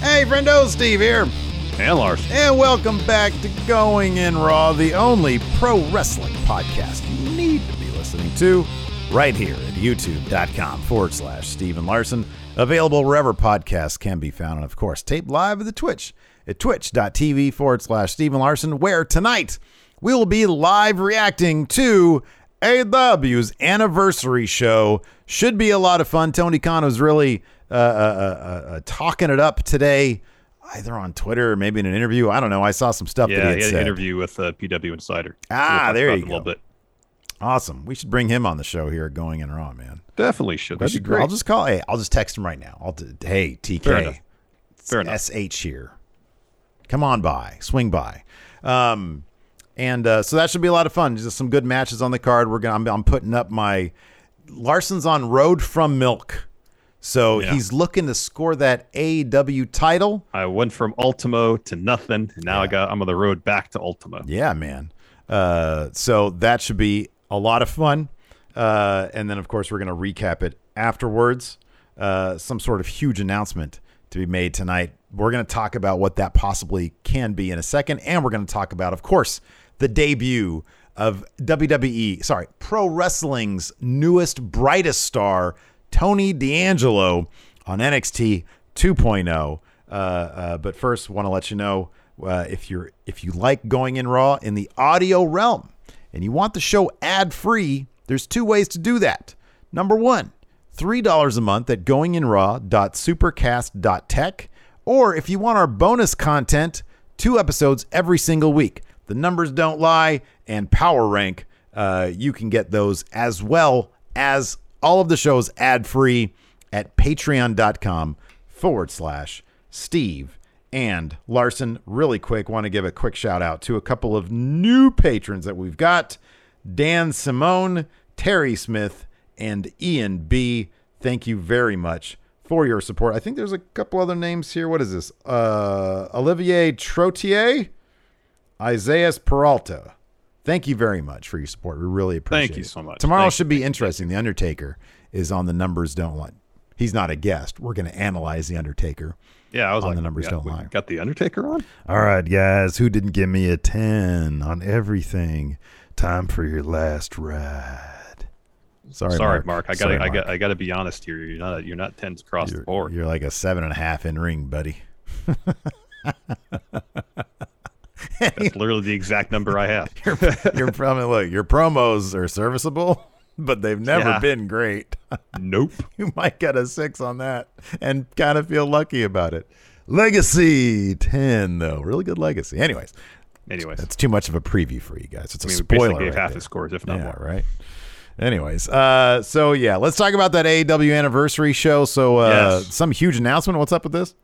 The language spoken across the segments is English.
Hey, friendo, Steve here. And Lars. And welcome back to Going in Raw, the only pro wrestling podcast you need to be listening to right here at youtube.com forward slash Steven Larson. Available wherever podcasts can be found. And of course, taped live at the Twitch at twitch.tv forward slash Steven Larson, where tonight we will be live reacting to AEW's anniversary show. Should be a lot of fun. Tony Khan was really uh, uh, uh, uh, talking it up today, either on Twitter or maybe in an interview. I don't know. I saw some stuff Yeah, that he had he had an interview with uh, PW Insider. Ah, there you go. A little bit. Awesome. We should bring him on the show here Going in Raw, man. Definitely should. That'd be great. I'll just call. Hey, I'll just text him right now. I'll. d- Hey, TK. Fair enough. Fair enough. SH here. Come on by. Swing by. Um, and uh, so that should be a lot of fun. Just some good matches on the card. We're gonna. I'm, I'm putting up my Larson's on Road from Milk. So Yeah. he's looking to score that AEW title. I went from Ultimo to nothing, and now I got I'm on the road back to Ultimo. Yeah, man. Uh, so that should be a lot of fun. Uh, and then, of course, we're going to recap it afterwards. Uh, some sort of huge announcement to be made tonight. We're going to talk about what that possibly can be in a second. And we're going to talk about, of course, the debut of WWE, sorry, Pro Wrestling's newest, brightest star, Tony D'Angelo, on NXT 2.0. Uh, uh, but first, want to let you know uh, if you're if you like going in raw in the audio realm and you want the show ad free, there's two ways to do that. Number one, three dollars a month at goinginraw.supercast.tech, or if you want our bonus content, two episodes every single week. The numbers don't lie, and Power Rank, uh, you can get those as well as all of the shows ad free at patreon.com forward slash Steve and Larson. Really quick, want to give a quick shout out to a couple of new patrons that we've got Dan Simone, Terry Smith, and Ian B. Thank you very much for your support. I think there's a couple other names here. What is this? Uh, Olivier Trotier, Isaias Peralta. Thank you very much for your support. We really appreciate it. Thank you so much. Tomorrow Thank should be interesting. The Undertaker is on the numbers don't lie. He's not a guest. We're going to analyze the Undertaker. Yeah, I was On like, the numbers don't lie. Got the Undertaker on. All right, guys. Who didn't give me a 10 on everything? Time for your last ride. Sorry, Sorry, Mark. Mark. I gotta, I Mark. got, I gotta be honest here. You're not, you're not tens across You're, the board. you're like a seven and a half in ring, buddy. That's literally the exact number I have. your, your promo, look, your promos are serviceable, but they've never Yeah. been great. nope. you might get a six on that and kind of feel lucky about it. Legacy 10, though. Really good legacy. Anyways, Anyways, that's too much of a preview for you guys. It's a I mean, we spoiler. gave right half there. the scores, if not yeah, more. right. Anyways, uh, so yeah, let's talk about that AEW anniversary show. So, uh, Yes. some huge announcement. What's up with this?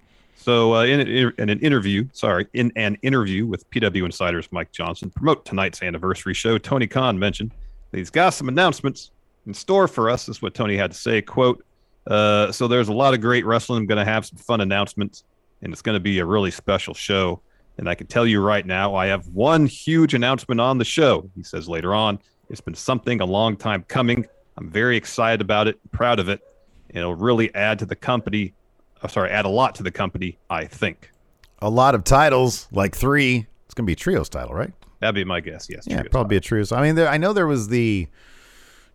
So, uh, in, an- in an interview, sorry, in an interview with PW Insider's Mike Johnson, promote tonight's anniversary show, Tony Khan mentioned he's got some announcements in store for us. Is what Tony had to say. Quote: uh, So there's a lot of great wrestling. I'm going to have some fun announcements, and it's going to be a really special show. And I can tell you right now, I have one huge announcement on the show. He says later on, it's been something a long time coming. I'm very excited about it, proud of it. It'll really add to the company. Oh, sorry, add a lot to the company, I think. A lot of titles, like three. It's gonna be a trios title, right? That'd be my guess. Yes. Yeah, probably be a trios. I mean, there, I know there was the.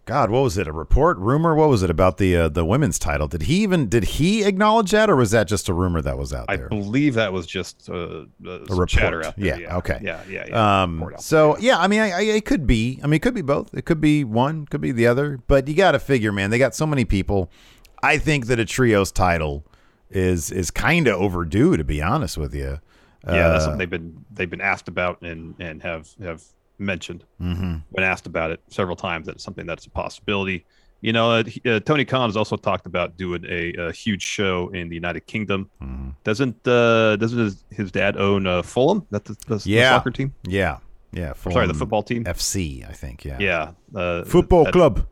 God, what was it? A report, rumor? What was it about the uh, the women's title? Did he even did he acknowledge that, or was that just a rumor that was out there? I believe that was just uh, uh, some report. chatter out there. Yeah, okay. Yeah, yeah, yeah. Um, so yeah, I mean, I, I, it could be. I mean, it could be both. It could be one, could be the other. But you got to figure, man. They got so many people. I think that a trios title is is kind of overdue, to be honest with you. yeah, that's Uh, something they've been they've been asked about and and have have mentioned mhm. when asked about it several times. That's something that's a possibility. You know, uh, uh, Tony Khan has also talked about doing a, a huge show in the United Kingdom. Mhm. Doesn't uh, doesn't his, his dad own uh, Fulham? That's the, the, the Yeah. soccer team. Yeah, yeah. Sorry, the football team. FC, I think. Yeah. Yeah, uh, Football that- club.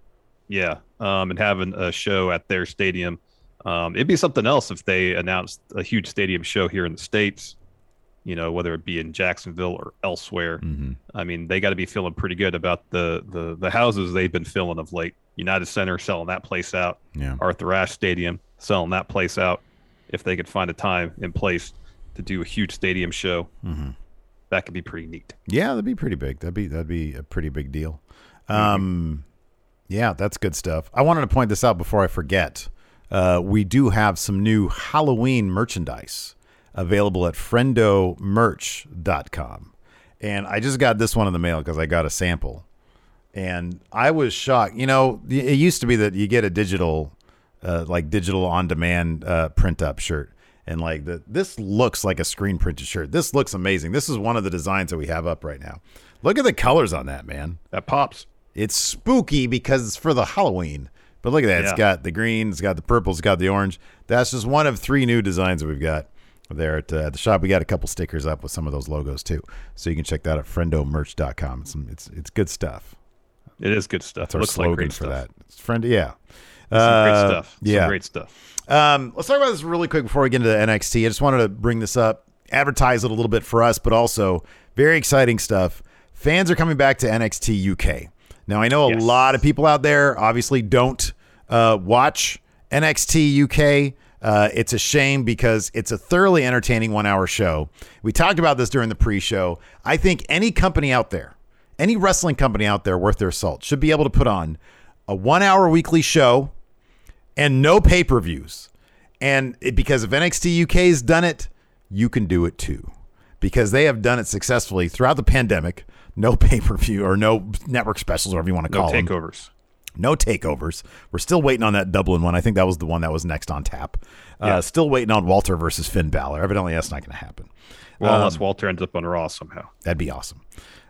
Yeah, um, and having a show at their stadium. Um, it'd be something else if they announced a huge stadium show here in the states. You know, whether it be in Jacksonville or elsewhere. hmm I mean, they got to be feeling pretty good about the, the the houses they've been filling of late. United Center selling that place out. Yeah. Arthur Ashe Stadium selling that place out. If they could find a time and place to do a huge stadium show, hmm that could be pretty neat. Yeah, that'd be pretty big. That'd be that'd be a pretty big deal. Um, yeah, that's good stuff. I wanted to point this out before I forget. Uh, we do have some new Halloween merchandise available at friendomerch.com. And I just got this one in the mail because I got a sample. And I was shocked. You know, it used to be that you get a digital, uh, like digital on demand uh, print up shirt. And like the, this looks like a screen printed shirt. This looks amazing. This is one of the designs that we have up right now. Look at the colors on that, man. That pops. It's spooky because it's for the Halloween. But look at that. It's got the green, it's got the purple, it's got the orange. That's just one of three new designs that we've got there at, uh, the shop. We got a couple stickers up with some of those logos too. So you can check that out at friendomerch.com. It's, it's, it's good stuff. It is good stuff. That's our Looks like slogan great for stuff. that. It's friend, yeah. Some Uh, great stuff. Some Yeah. great stuff. Um, let's talk about this really quick before we get into the NXT. I just wanted to bring this up, advertise it a little bit for us, but also very exciting stuff. Fans are coming back to NXT UK. Now, I know a Yes. lot of people out there obviously don't uh, watch NXT UK. Uh, it's a shame because it's a thoroughly entertaining one hour show. We talked about this during the pre show. I think any company out there, any wrestling company out there worth their salt, should be able to put on a one hour weekly show and no pay per views. And it, because if NXT UK has done it, you can do it too. Because they have done it successfully throughout the pandemic. No pay per view or no network specials, whatever you want to No call them. takeovers. No takeovers. We're still waiting on that Dublin one. I think that was the one that was next on tap. Uh, Yeah. still waiting on Walter versus Finn Balor. Evidently, that's not going to happen. Well, Um, unless Walter ends up on Raw somehow. That'd be awesome.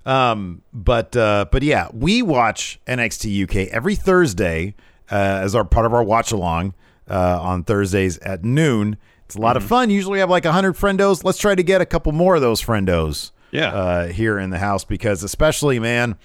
Um, but uh, but yeah, we watch NXT UK every Thursday uh, as our part of our watch along uh, on Thursdays at noon. It's a lot of fun. Usually we have like hundred friendos. Let's try to get a couple more of those friendos. Yeah. Uh, here in the house because especially man,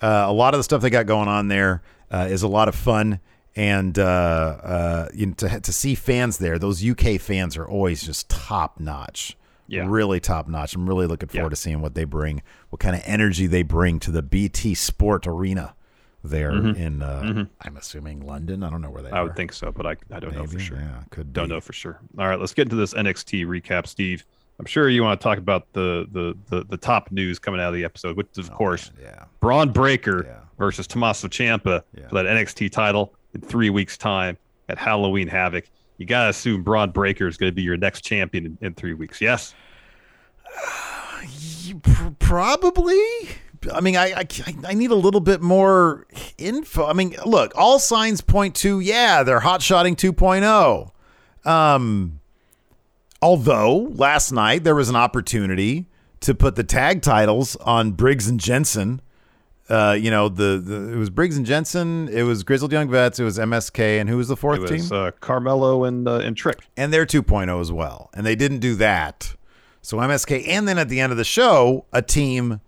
uh, a lot of the stuff they got going on there is a lot of fun. And uh, uh, you know, to to see fans there, those UK fans are always just top notch Yeah. really top notch. I'm really looking forward Yeah. to seeing what they bring, what kind of energy they bring to the BT Sport Arena there in, uh, I'm assuming London. I don't know where they Mm-hmm. I would think so, but I, I don't know for sure. Yeah, could Don't be. know for sure. All right, let's get into this NXT recap, Steve. I'm sure you want to talk about the the the, the top news coming out of the episode, which is, of course Yeah, Bron Breakker Yeah. Versus Tommaso Ciampa Yeah. for that NXT title in three weeks' time at Halloween Havoc. You gotta assume Bron Breakker is going to be your next champion in, in three weeks. Yes. Pr- probably. I mean, I, I I need a little bit more info. I mean, look, all signs point to yeah, they're hot shotting 2.0. Um, although last night there was an opportunity to put the tag titles on Briggs and Jensen. Uh, you know, the, the it was Briggs and Jensen, it was Grizzled Young Vets, it was MSK, and who was the fourth It team? uh, Carmelo and uh, and Trick. and they're 2.0 as well. And they didn't do that. So MSK, and then at the end of the show, a team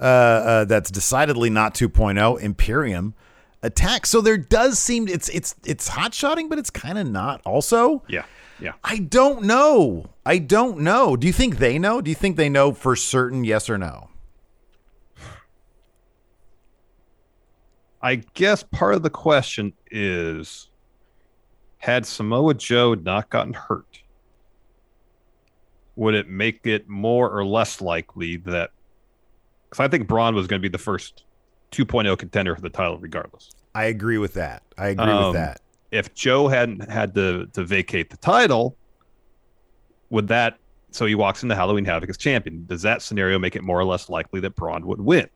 uh, uh, that's decidedly not 2.0, Imperium, attack. So there does seem it's it's it's hot shotting, but it's kind of not. Also, Yeah. Yeah. I don't know. I don't know. Do you think they know? Do you think they know for certain? Yes or no? I guess part of the question is had Samoa Joe not gotten hurt, would it make it more or less likely that? Because I think Bron was going to be the first 2.0 contender for the title, regardless. I agree with that. I agree Um, with that. If Joe hadn't had to, to vacate the title, would that? So he walks into Halloween Havoc as champion. Does that scenario make it more or less likely that Bron would win?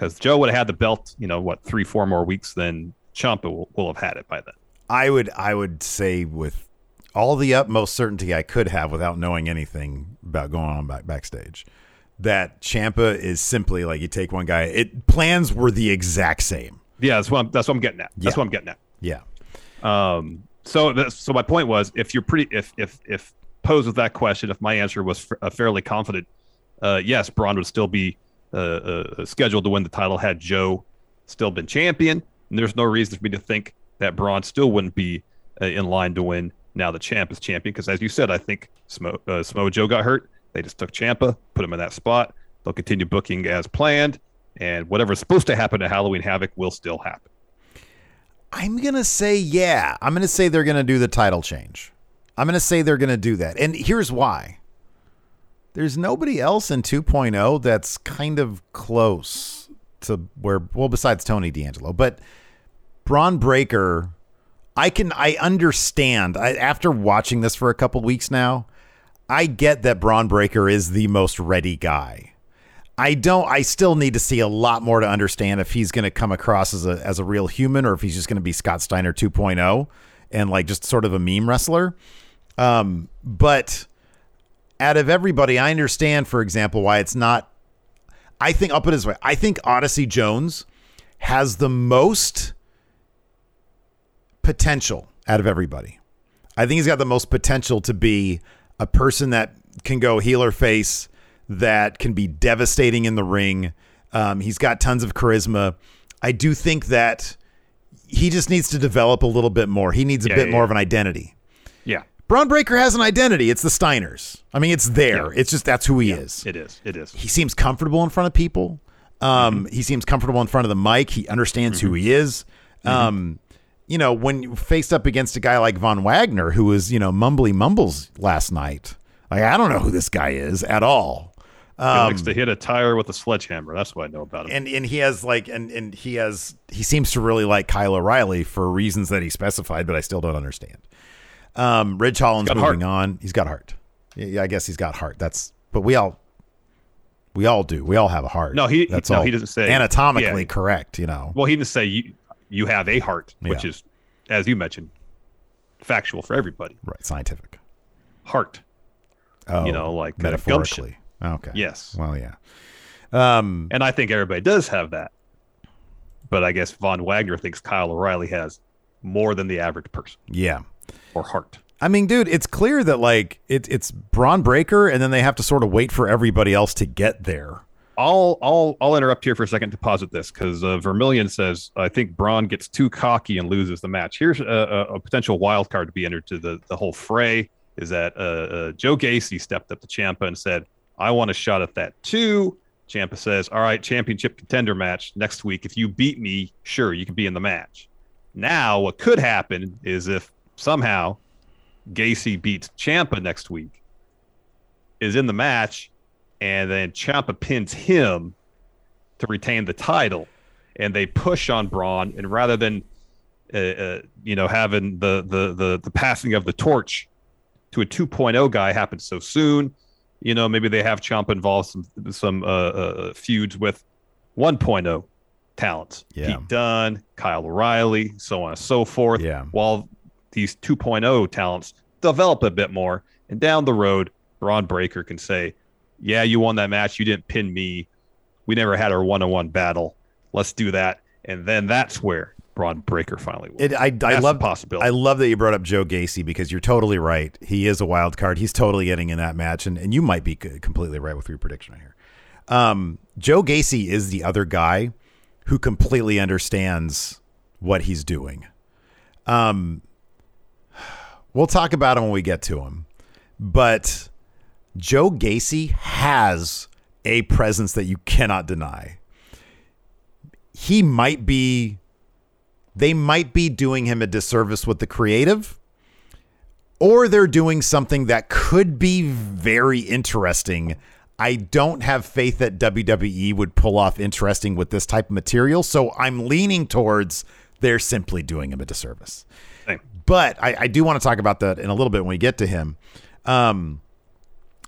Because Joe would have had the belt, you know, what three, four more weeks than Ciampa will, will have had it by then. I would I would say with all the utmost certainty I could have without knowing anything about going on back backstage that Ciampa is simply like you take one guy. It plans were the exact same. Yeah, that's what I'm, that's what I'm getting at. That's Yeah. what I'm getting at. Yeah. Um, so that's, so my point was, if you're pretty, if if if posed with that question, if my answer was f- uh, fairly confident, uh, yes, Bron would still be uh, uh, scheduled to win the title had Joe still been champion. And there's no reason for me to think that Bron still wouldn't be uh, in line to win now the champ is champion. Because as you said, I think Smo, uh, Joe got hurt. They just took Ciampa, put him in that spot. They'll continue booking as planned, and whatever's supposed to happen to Halloween Havoc will still happen. I'm to say, yeah. I'm to say they're to do the title change. I'm to say they're to do that. And here's why there's nobody else in 2.0 that's kind of close to where, well, besides Tony D'Angelo, but Bron Breakker, I can, I understand. I, after watching this for a couple weeks now, I get that Bron Breakker is the most ready guy. I don't. I still need to see a lot more to understand if he's going to come across as a as a real human or if he's just going to be Scott Steiner 2.0 and like just sort of a meme wrestler. Um, but out of everybody, I understand, for example, why it's not. I think I'll put it this way: I think Odyssey Jones has the most potential out of everybody. I think he's got the most potential to be a person that can go heel or face that can be devastating in the ring. Um, he's got tons of charisma. I do think that he just needs to develop a little bit more. He needs a Yeah, bit yeah, more yeah. of an identity. Yeah, Bron Breakker has an identity. It's the Steiners. I mean, it's there. Yeah. It's just that's who he is. it is. It is. He seems comfortable in front of people. Um, Mm-hmm. He seems comfortable in front of the mic. He understands who he is. Mm-hmm. Um, you know, when you faced up against a guy like Von Wagner, who was, you know, mumbly mumbles last night, like, I don't know who this guy is at all. he likes to hit a tire with a sledgehammer. That's what I know about him. Um, and and he has like and and he has he seems to really like Kyle O'Reilly for reasons that he specified, but I still don't understand. Um, Ridge Holland's moving heart. on. He's got heart. Yeah, I guess he's got heart. That's but we all we all do. We all have a heart. No, he- that's no, all he doesn't say- anatomically yeah. correct. You know. well, he didn't say you you have a heart, which Yeah. is, as you mentioned, factual for everybody. Right, scientific. Heart. Oh, You know, like, uh, metaphorically. okay. Yes. Well, yeah. Um, And I think everybody does have that. But I guess Von Wagner thinks Kyle O'Reilly has more than the average person yeah. Or heart. I mean, dude, it's clear that like it, it's Bron Breakker, and then they have to sort of wait for everybody else to get there. I'll I'll I'll interrupt here for a second to posit this because uh, Vermillion says I think Bron gets too cocky and loses the match. Here's a, a, a potential wild card to be entered to the the whole fray. Is that uh, uh, Joe Gacy stepped up to Ciampa and said, "I want a shot at that too." Ciampa says, "All right, championship contender match next week. If you beat me, sure, you can be in the match." Now, what could happen is if somehow Gacy beats Ciampa next week, is in the match, and then Ciampa pins him to retain the title, and they push on Bron, and rather than uh, uh, you know having the, the the the passing of the torch to a 2.0 guy happen so soon, you know maybe they have Ciampa involved some some uh, uh, feuds with 1.0 talents, Yeah. Pete Dunne, Kyle O'Reilly, so on and so forth. Yeah. While these 2.0 talents develop a bit more, and down the road, Bron Breakker can say, "Yeah, you won that match. You didn't pin me. We never had our one-on-one battle. Let's do that." And then that's where Bron Breakker finally wins. It, I, I love possibility. I love that you brought up Joe Gacy because you're totally right. He is a wild card. He's totally getting in that match, and, and you might be completely right with your prediction right here. Um, Joe Gacy is the other guy who completely understands what he's doing. Um, we'll talk about him when we get to him, but Joe Gacy has a presence that you cannot deny. He might be they might be doing him a disservice with the creative, or they're doing something that could be very interesting. I don't have faith that WWE would pull off interesting with this type of material, so I'm leaning towards they're simply doing him a disservice. But I, I do want to talk about that in a little bit when we get to him. Um,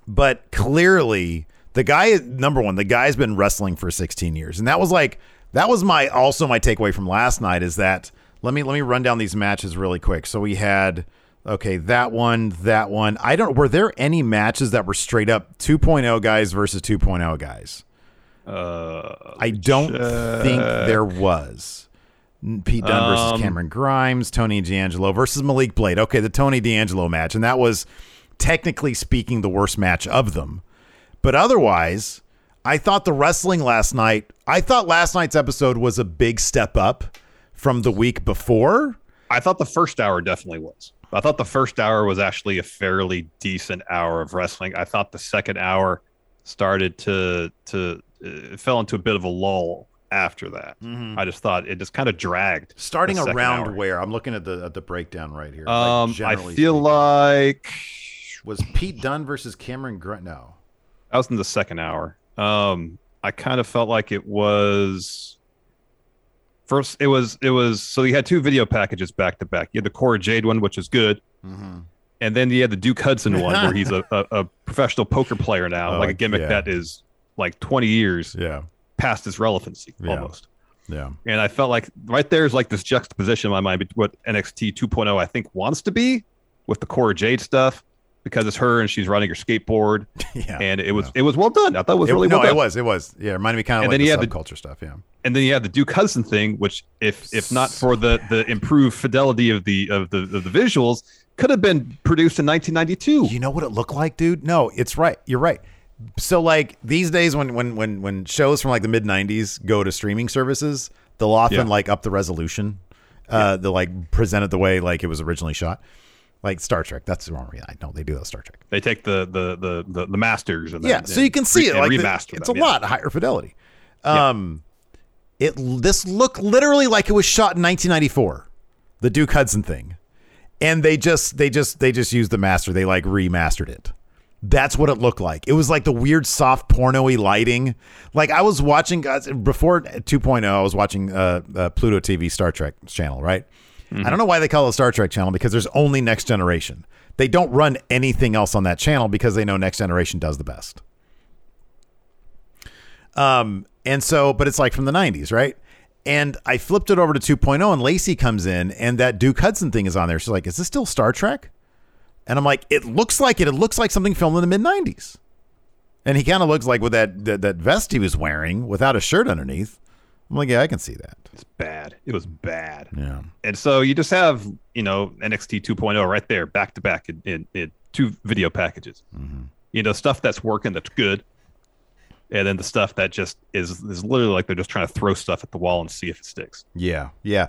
but clearly, the guy number one, the guy's been wrestling for 16 years, and that was like that was my also my takeaway from last night is that let me let me run down these matches really quick. So we had okay that one, that one. I don't. Were there any matches that were straight up 2.0 guys versus 2.0 guys? uh, I don't Uh, think there was. Pete Dunne versus Um, Cameron Grimes, Tony D'Angelo versus Malik Blade. Okay, the Tony D'Angelo match, and that was technically speaking the worst match of them. But otherwise, I thought the wrestling last night. I thought last night's episode was a big step up from the week before. I thought the first hour definitely was. I thought the first hour was actually a fairly decent hour of wrestling. I thought the second hour started to to uh, fell into a bit of a lull after that. I just thought it just kind of dragged. Starting around hour. where I'm looking at the at the breakdown right here. like, Um, I feel speaking. like was Pete Dunne versus Cameron Grimes. No, I was in the second hour. Um, I kind of felt like it was first. It was it was so you had two video packages back to back. You had the Cora Jade one, which is good, Mm-hmm. and then you had the Duke Hudson one, where he's a, a, a professional poker player now, Oh, like a gimmick yeah. that is like twenty years yeah, past its relevancy Yeah. almost. yeah, And I felt like right there is like this juxtaposition in my mind between what NXT 2.0 I think wants to be with the Cora Jade stuff because it's her and she's running her skateboard yeah. and it was it was well done. I thought it was It- really no, well done. it was, it was. Yeah, it reminded me kind of And like then the you had the- subculture stuff. Yeah, and then you have the Duke Hudson thing, which if if not for the the improved fidelity of the of the of the visuals, could have been produced in 1992. you know what it looked like, dude? No, it's right. You're right. So like these days, when when when when shows from like the mid '90s go to streaming services, they'll often Yeah. like up the resolution. Uh, they'll like present it the way like it was originally shot. Like Star Trek, that's the wrong reason. I know they do that Star Trek. They take the the the the, the masters and yeah, then- so you can see and it like the- it's them, a yeah. lot higher fidelity. Um, it this looked literally like it was shot in 1994, the Duke Hudson thing, and they just they just they just used the master. They like remastered it. That's what it looked like. It was like the weird soft porno-y lighting. Like I was watching guys before 2.0. I was watching uh, uh, Pluto TV Star Trek channel, right? I don't know why they call it Star Trek channel because there's only Next Generation. They don't run anything else on that channel because they know Next Generation does the best. Um, and so, but it's like from the 90s, right? And I flipped it over to 2.0, and Lacey comes in, and that Duke Hudson thing is on there. She's like, "Is this still Star Trek?" And I'm like, "It looks like it. It looks like something filmed in the mid 90s." And he kind of looks like with that, that that vest he was wearing without a shirt underneath. I'm like, "Yeah, I can see that." It's bad. It was bad. Yeah, And so you just have, you know, NXT 2.0 right there, back to back in, in, in two video packages. Mm-hmm. You know, stuff that's working, that's good. And then the stuff that just is is literally like they're just trying to throw stuff at the wall and see if it sticks. yeah, yeah.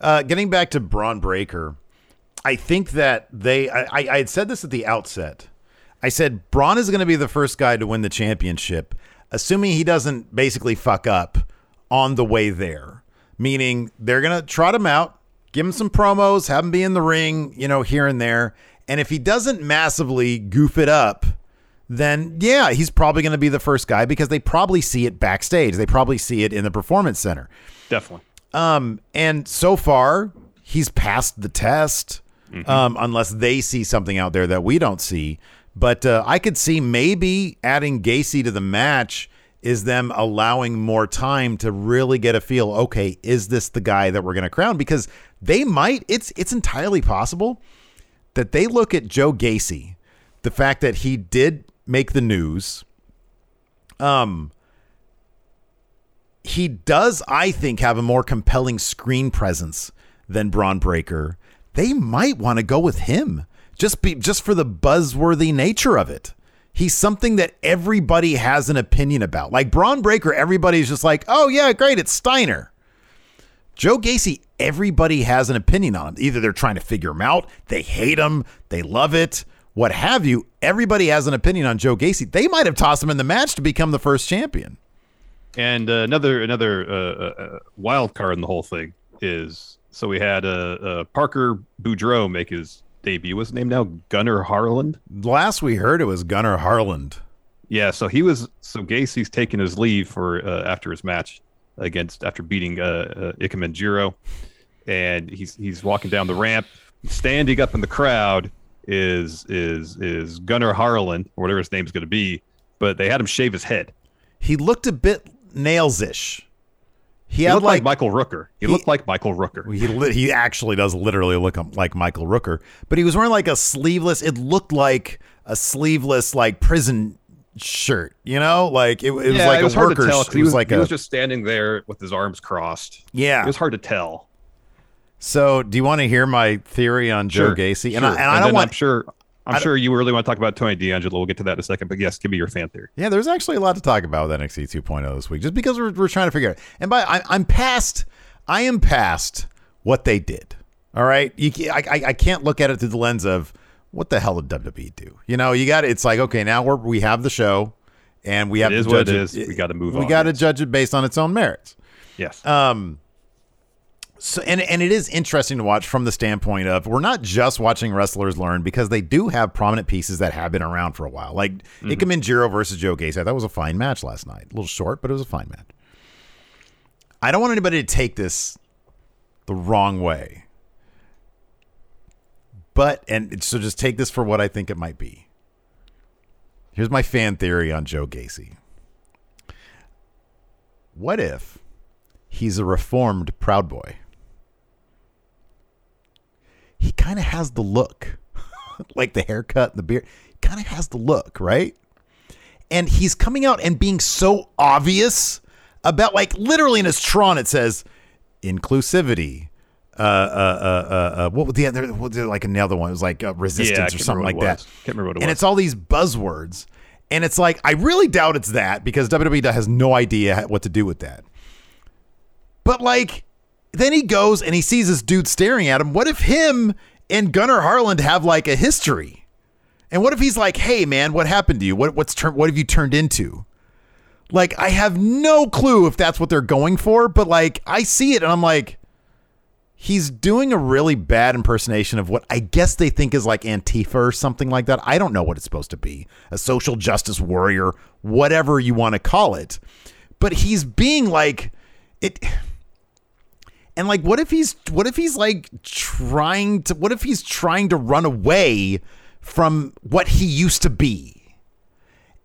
Uh, getting back to Bron Breakker, I think that they. I, I had said this at the outset. I said Bron is going to be the first guy to win the championship, assuming he doesn't basically fuck up on the way there. Meaning they're going to trot him out, give him some promos, have him be in the ring, you know, here and there. And if he doesn't massively goof it up, then yeah, he's probably going to be the first guy because they probably see it backstage. They probably see it in the performance center. Definitely. Um, and so far, he's passed the test. um, unless they see something out there that we don't see. But uh, I could see maybe adding Gacy to the match is them allowing more time to really get a feel. Okay, is this the guy that we're going to crown? Because they might. It's it's entirely possible that they look at Joe Gacy, the fact that he did make the news. Um, he does, I think, have a more compelling screen presence than Bron Breakker. They might want to go with him just be just for the buzzworthy nature of it. He's something that everybody has an opinion about. Like Bron Breakker, everybody's just like, oh yeah, great, it's Steiner. Joe Gacy, everybody has an opinion on him. Either they're trying to figure him out, they hate him, they love it, what have you. Everybody has an opinion on Joe Gacy. They might have tossed him in the match to become the first champion. And uh, another another uh, uh, uh wild card in the whole thing is so we had uh, uh, Parker Boudreaux make his debut. What's his name now? Gunnar Harland. Last we heard, it was Gunnar Harland. Yeah, so he was so Gacy's taking his leave for uh, after his match against after beating uh, uh and he's he's walking down the ramp, standing up in the crowd is is is Gunnar Harland or whatever his name's going to be, but they had him shave his head. He looked a bit nails-ish. He, he looked like, like, Michael Rooker. He, he, looked like Michael Rooker. He li- he actually does literally look um, like Michael Rooker, but he was wearing like a sleeveless. It looked like a sleeveless like prison shirt. You know, like it, it was yeah, like it was a worker. tell. He was, was like he a, was just standing there with his arms crossed. Yeah, it was hard to tell. So, do you want to hear my theory on Joe sure, Gacy? And sure. I, and I don't want. I'm sure I'm sure you really want to talk about Tony D'Angelo. We'll get to that in a second. But yes, give me your fan theory. Yeah, there's actually a lot to talk about with NXT 2.0 this week, just because we're, we're trying to figure it. And by I, I'm past, I am past what they did. All right, you, I, I, I can't look at it through the lens of what the hell did WWE do. You know, you got it's like okay, now we're we have the show, and we have it is to judge what it it. is. We got to move. We got to judge it based on its own merits. Yes. Um. So and and it is interesting to watch from the standpoint of we're not just watching wrestlers learn because they do have prominent pieces that have been around for a while. Like mm-hmm. Jiro versus Joe Gacy. That was a fine match last night. A little short, but it was a fine match. I don't want anybody to take this the wrong way. But and so just take this for what I think it might be. Here's my fan theory on Joe Gacy. What if he's a reformed Proud Boy? He kind of has the look, like the haircut and the beard. Kind of has the look, right? And he's coming out and being so obvious about, like, literally in his Tron, it says inclusivity. Uh, uh, uh, uh, uh what was the other? What was it, like another one? It was like uh, resistance yeah, or something like that. Can't remember what it and was. it's all these buzzwords, and it's like I really doubt it's that because WWE has no idea what to do with that. But like then he goes and he sees this dude staring at him. What if him and Gunnar Harland have like a history? And what if he's like, "Hey man, what happened to you? What what's tur- what have you turned into?" Like I have no clue if that's what they're going for, but like I see it and I'm like he's doing a really bad impersonation of what I guess they think is like Antifa or something like that. I don't know what it's supposed to be. A social justice warrior, whatever you want to call it. But he's being like it and like, what if he's what if he's like trying to what if he's trying to run away from what he used to be?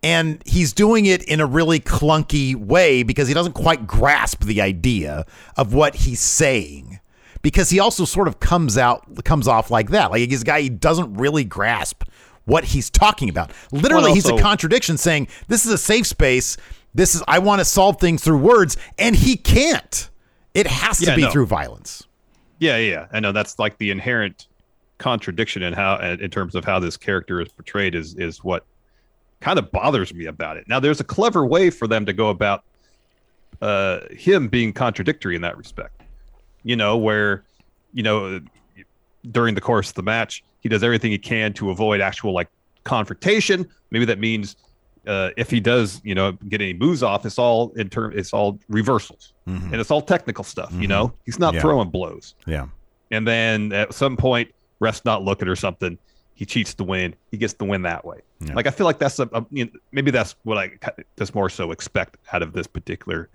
And he's doing it in a really clunky way because he doesn't quite grasp the idea of what he's saying. Because he also sort of comes out comes off like that. Like he's a guy he doesn't really grasp what he's talking about. Literally, also, he's a contradiction saying, This is a safe space. This is I want to solve things through words, and he can't. It has to yeah, be no. through violence. Yeah, yeah, I know that's like the inherent contradiction in how, in terms of how this character is portrayed, is is what kind of bothers me about it. Now, there's a clever way for them to go about uh, him being contradictory in that respect. You know, where you know during the course of the match, he does everything he can to avoid actual like confrontation. Maybe that means uh, if he does, you know, get any moves off, it's all in term, it's all reversals, mm-hmm. and it's all technical stuff. Mm-hmm. You know, he's not yeah. throwing blows. Yeah. And then at some point, rest not looking or something, he cheats the win. He gets the win that way. Yeah. Like I feel like that's a, a you know, maybe that's what I just more so expect out of this particular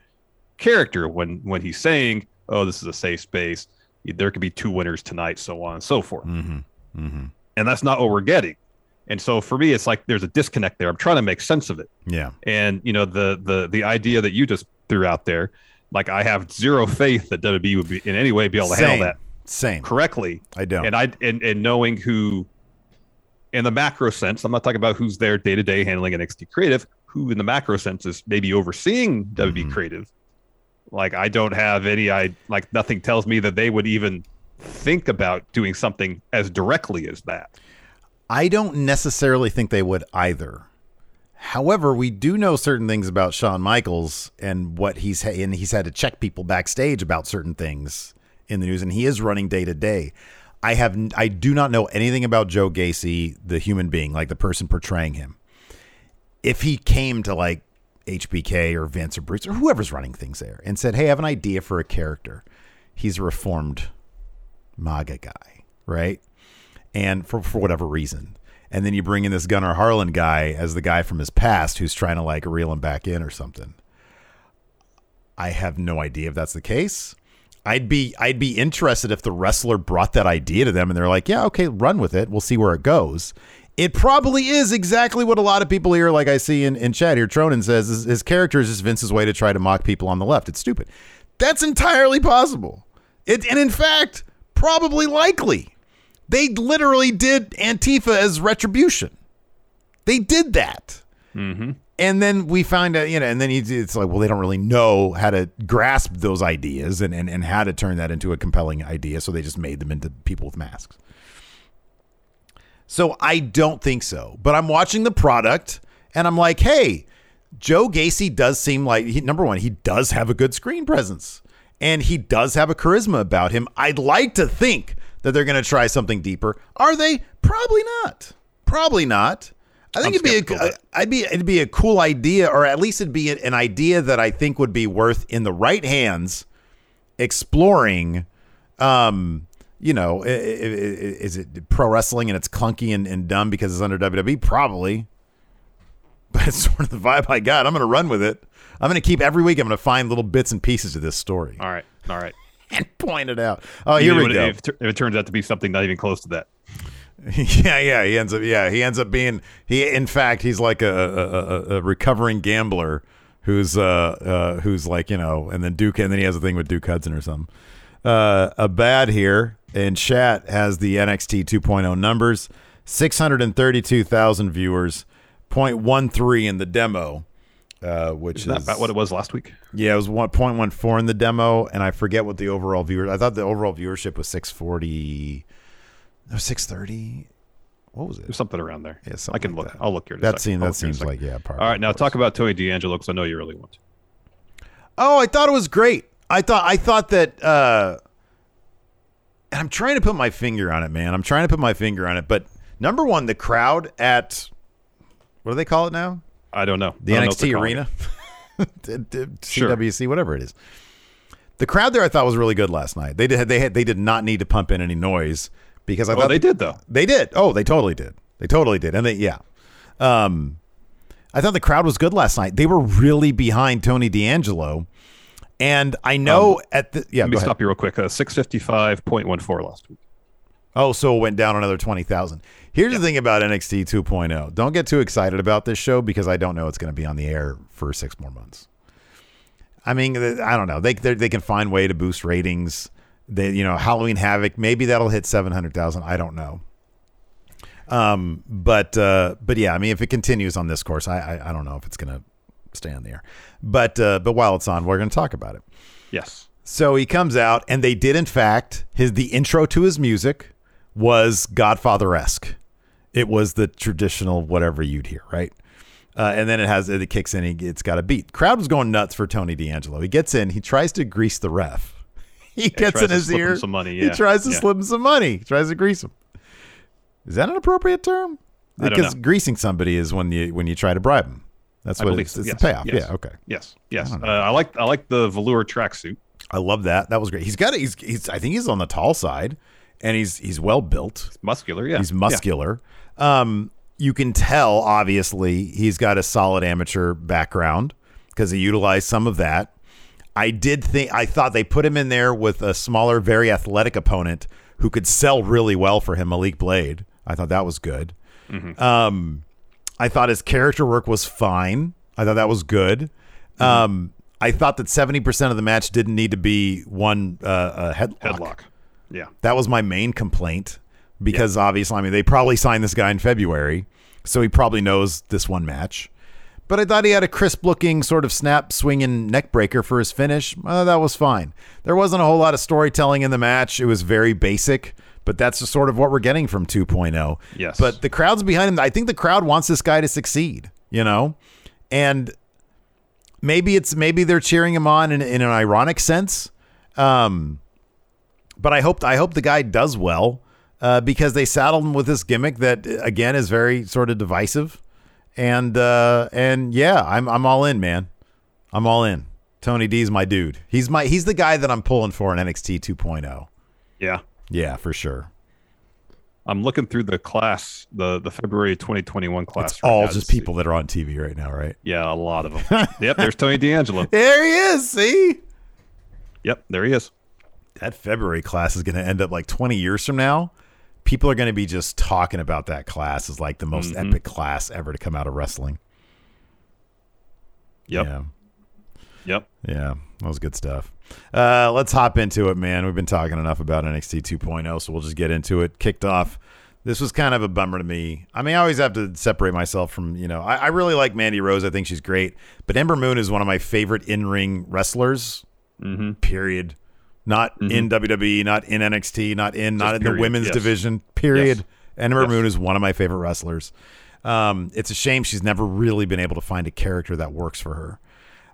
character when when he's saying, "Oh, this is a safe space. There could be two winners tonight," so on and so forth. Mm-hmm. and that's not what we're getting. And so for me, it's like there's a disconnect there. I'm trying to make sense of it. Yeah. And you know the the the idea that you just threw out there, like I have zero faith that WB would be in any way be able to Same. handle that Same. correctly. I don't. And I and, and knowing who, in the macro sense, I'm not talking about who's there day to day handling NXT creative. Who in the macro sense is maybe overseeing WB Mm-hmm. creative. Like I don't have any. I like nothing tells me that they would even think about doing something as directly as that. I don't necessarily think they would either. However, we do know certain things about Shawn Michaels and what he's ha- and he's had to check people backstage about certain things in the news, and he is running day to day. I have I do not know anything about Joe Gacy, the human being, like the person portraying him. If he came to like HBK or Vince or Bruce or whoever's running things there and said, "Hey, I have an idea for a character," he's a reformed MAGA guy, right? And for, for whatever reason. And then you bring in this Gunnar Harland guy as the guy from his past who's trying to like reel him back in or something. I have no idea if that's the case. I'd be I'd be interested if the wrestler brought that idea to them and they're like, yeah, okay, run with it. We'll see where it goes. It probably is exactly what a lot of people here, like I see in, in chat here, Tronin says his, his character is just Vince's way to try to mock people on the left. It's stupid. That's entirely possible. It and in fact, probably likely. They literally did Antifa as retribution. They did that. Mm-hmm. And then we find out, you know, and then it's like, well, they don't really know how to grasp those ideas and, and, and how to turn that into a compelling idea. So they just made them into people with masks. So I don't think so. But I'm watching the product and I'm like, hey, Joe Gacy does seem like, he, number one, he does have a good screen presence and he does have a charisma about him. I'd like to think that they're going to try something deeper. Are they? Probably not. Probably not. I think I'm it'd be a, of I'd be it'd be a cool idea, or at least it'd be an idea that I think would be worth in the right hands exploring. Um, you know, is it pro wrestling and it's clunky and, and dumb because it's under WWE? Probably, but it's sort of the vibe I got. I'm going to run with it. I'm going to keep every week. I'm going to find little bits and pieces of this story All right, all right. And point it out. Oh, here we go. If, if it turns out to be something not even close to that. yeah, yeah. He ends up. Yeah, he ends up being. He, in fact, he's like a, a, a, recovering gambler who's uh, uh who's like you know, and then Duke, and then he has a thing with Duke Hudson or something. Uh, a bad here in chat has the NXT 2.0 numbers: six hundred and thirty-two thousand viewers, 0.13 in the demo. Uh, which Isn't is about what it was last week? yeah, it was one point one four in the demo, and I forget what the overall viewer. I thought the overall viewership was six forty, no six thirty. What was it? There's something around there. Yeah, I can like look. that. I'll look here. That seems that look here in a seems like yeah. Part All right, now talk about Tony D'Angelo because I know you really want to. Oh, I thought it was great. I thought I thought that. uh and I'm trying to put my finger on it, man. I'm trying to put my finger on it. But number one, the crowd at what do they call it now? I don't know. the don't NXT they're arena, D- d- Sure. CWC, whatever it is. The crowd there, I thought was really good last night. They did they had they did not need to pump in any noise because I. Oh, thought they did though. They did. Oh, they totally did. They totally did. And they yeah. Um I thought the crowd was good last night. They were really behind Tony D'Angelo. And I know Um, at the yeah, Let me stop you real quick. Uh, Six fifty five point one four last week. Oh, so it went down another 20,000. Here's the thing about NXT 2.0. oh. Don't get too excited about this show because I don't know it's going to be on the air for six more months. I mean, I don't know. They they they can find way to boost ratings. They, you know, Halloween Havoc, maybe that'll hit 700,000. I don't know. Um, but uh, but yeah, I mean, if it continues on this course, I I, I don't know if it's going to stay on the air. But uh, but while it's on, we're going to talk about it. Yes. So he comes out, and they did, in fact, his the intro to his music was Godfather esque. It was the traditional whatever you'd hear, right? Uh, and then it has it kicks in. He, it's got a beat. Crowd was going nuts for Tony D'Angelo. He gets in. He tries to grease the ref. He gets tries in his ear. some money, He tries to yeah. slip him some money. He tries to grease him. Is that an appropriate term? Because greasing somebody is when you when you try to bribe them. That's what it's, it's yes. the payoff. Yes. Yeah. Okay. Yes. Yes. I I, uh, I like I like the velour tracksuit. I love that. That was great. He's got it. He's, he's I think he's on the tall side, and he's he's well built. Muscular. Yeah. He's Yeah. muscular. Um, you can tell obviously he's got a solid amateur background because he utilized some of that. I did think I thought they put him in there with a smaller, very athletic opponent who could sell really well for him, Malik Blade. I thought that was good. Um, I thought his character work was fine. I thought that was good. Um, I thought that 70% of the match didn't need to be one uh, a headlock. Headlock. Yeah. That was my main complaint because obviously, I mean, they probably signed this guy in February, so he probably knows this one match. But I thought he had a crisp looking sort of snap swinging neck breaker for his finish. Uh, that was fine. There wasn't a whole lot of storytelling in the match. It was very basic, but that's just sort of what we're getting from 2.0. Yes. But the crowd's behind him. I think the crowd wants this guy to succeed, you know? And maybe it's maybe they're cheering him on in, in an ironic sense. Um, but I hope I hope the guy does well uh, because they saddled him with this gimmick that again is very sort of divisive, and uh, and yeah, I'm I'm all in, man. I'm all in. Tony D's my dude. He's my he's the guy that I'm pulling for in NXT 2.0. Yeah. Yeah, for sure. I'm looking through the class, the the February 2021 class. It's right all just see- people that are on TV right now, right? Yeah, a lot of them. yep, there's Tony D'Angelo. There he is. See, Yep, there he is. That February class is going to end up like 20 years from now. People are going to be just talking about that class as like the most Mhm. epic class ever to come out of wrestling. Yep. Yeah. Yep. Yeah, that was good stuff. Uh, let's hop into it, man. We've been talking enough about NXT 2.0, so we'll just get into it. Kicked off. This was kind of a bummer to me. I mean, I always have to separate myself from, you know, I, I really like Mandy Rose. I think she's great. But Ember Moon is one of my favorite in ring wrestlers, Mm-hmm. period. Not in WWE, not in NXT, not in, not in the women's yes. division, period. Yes. Ember Yes. Moon is one of my favorite wrestlers. Um, it's a shame she's never really been able to find a character that works for her.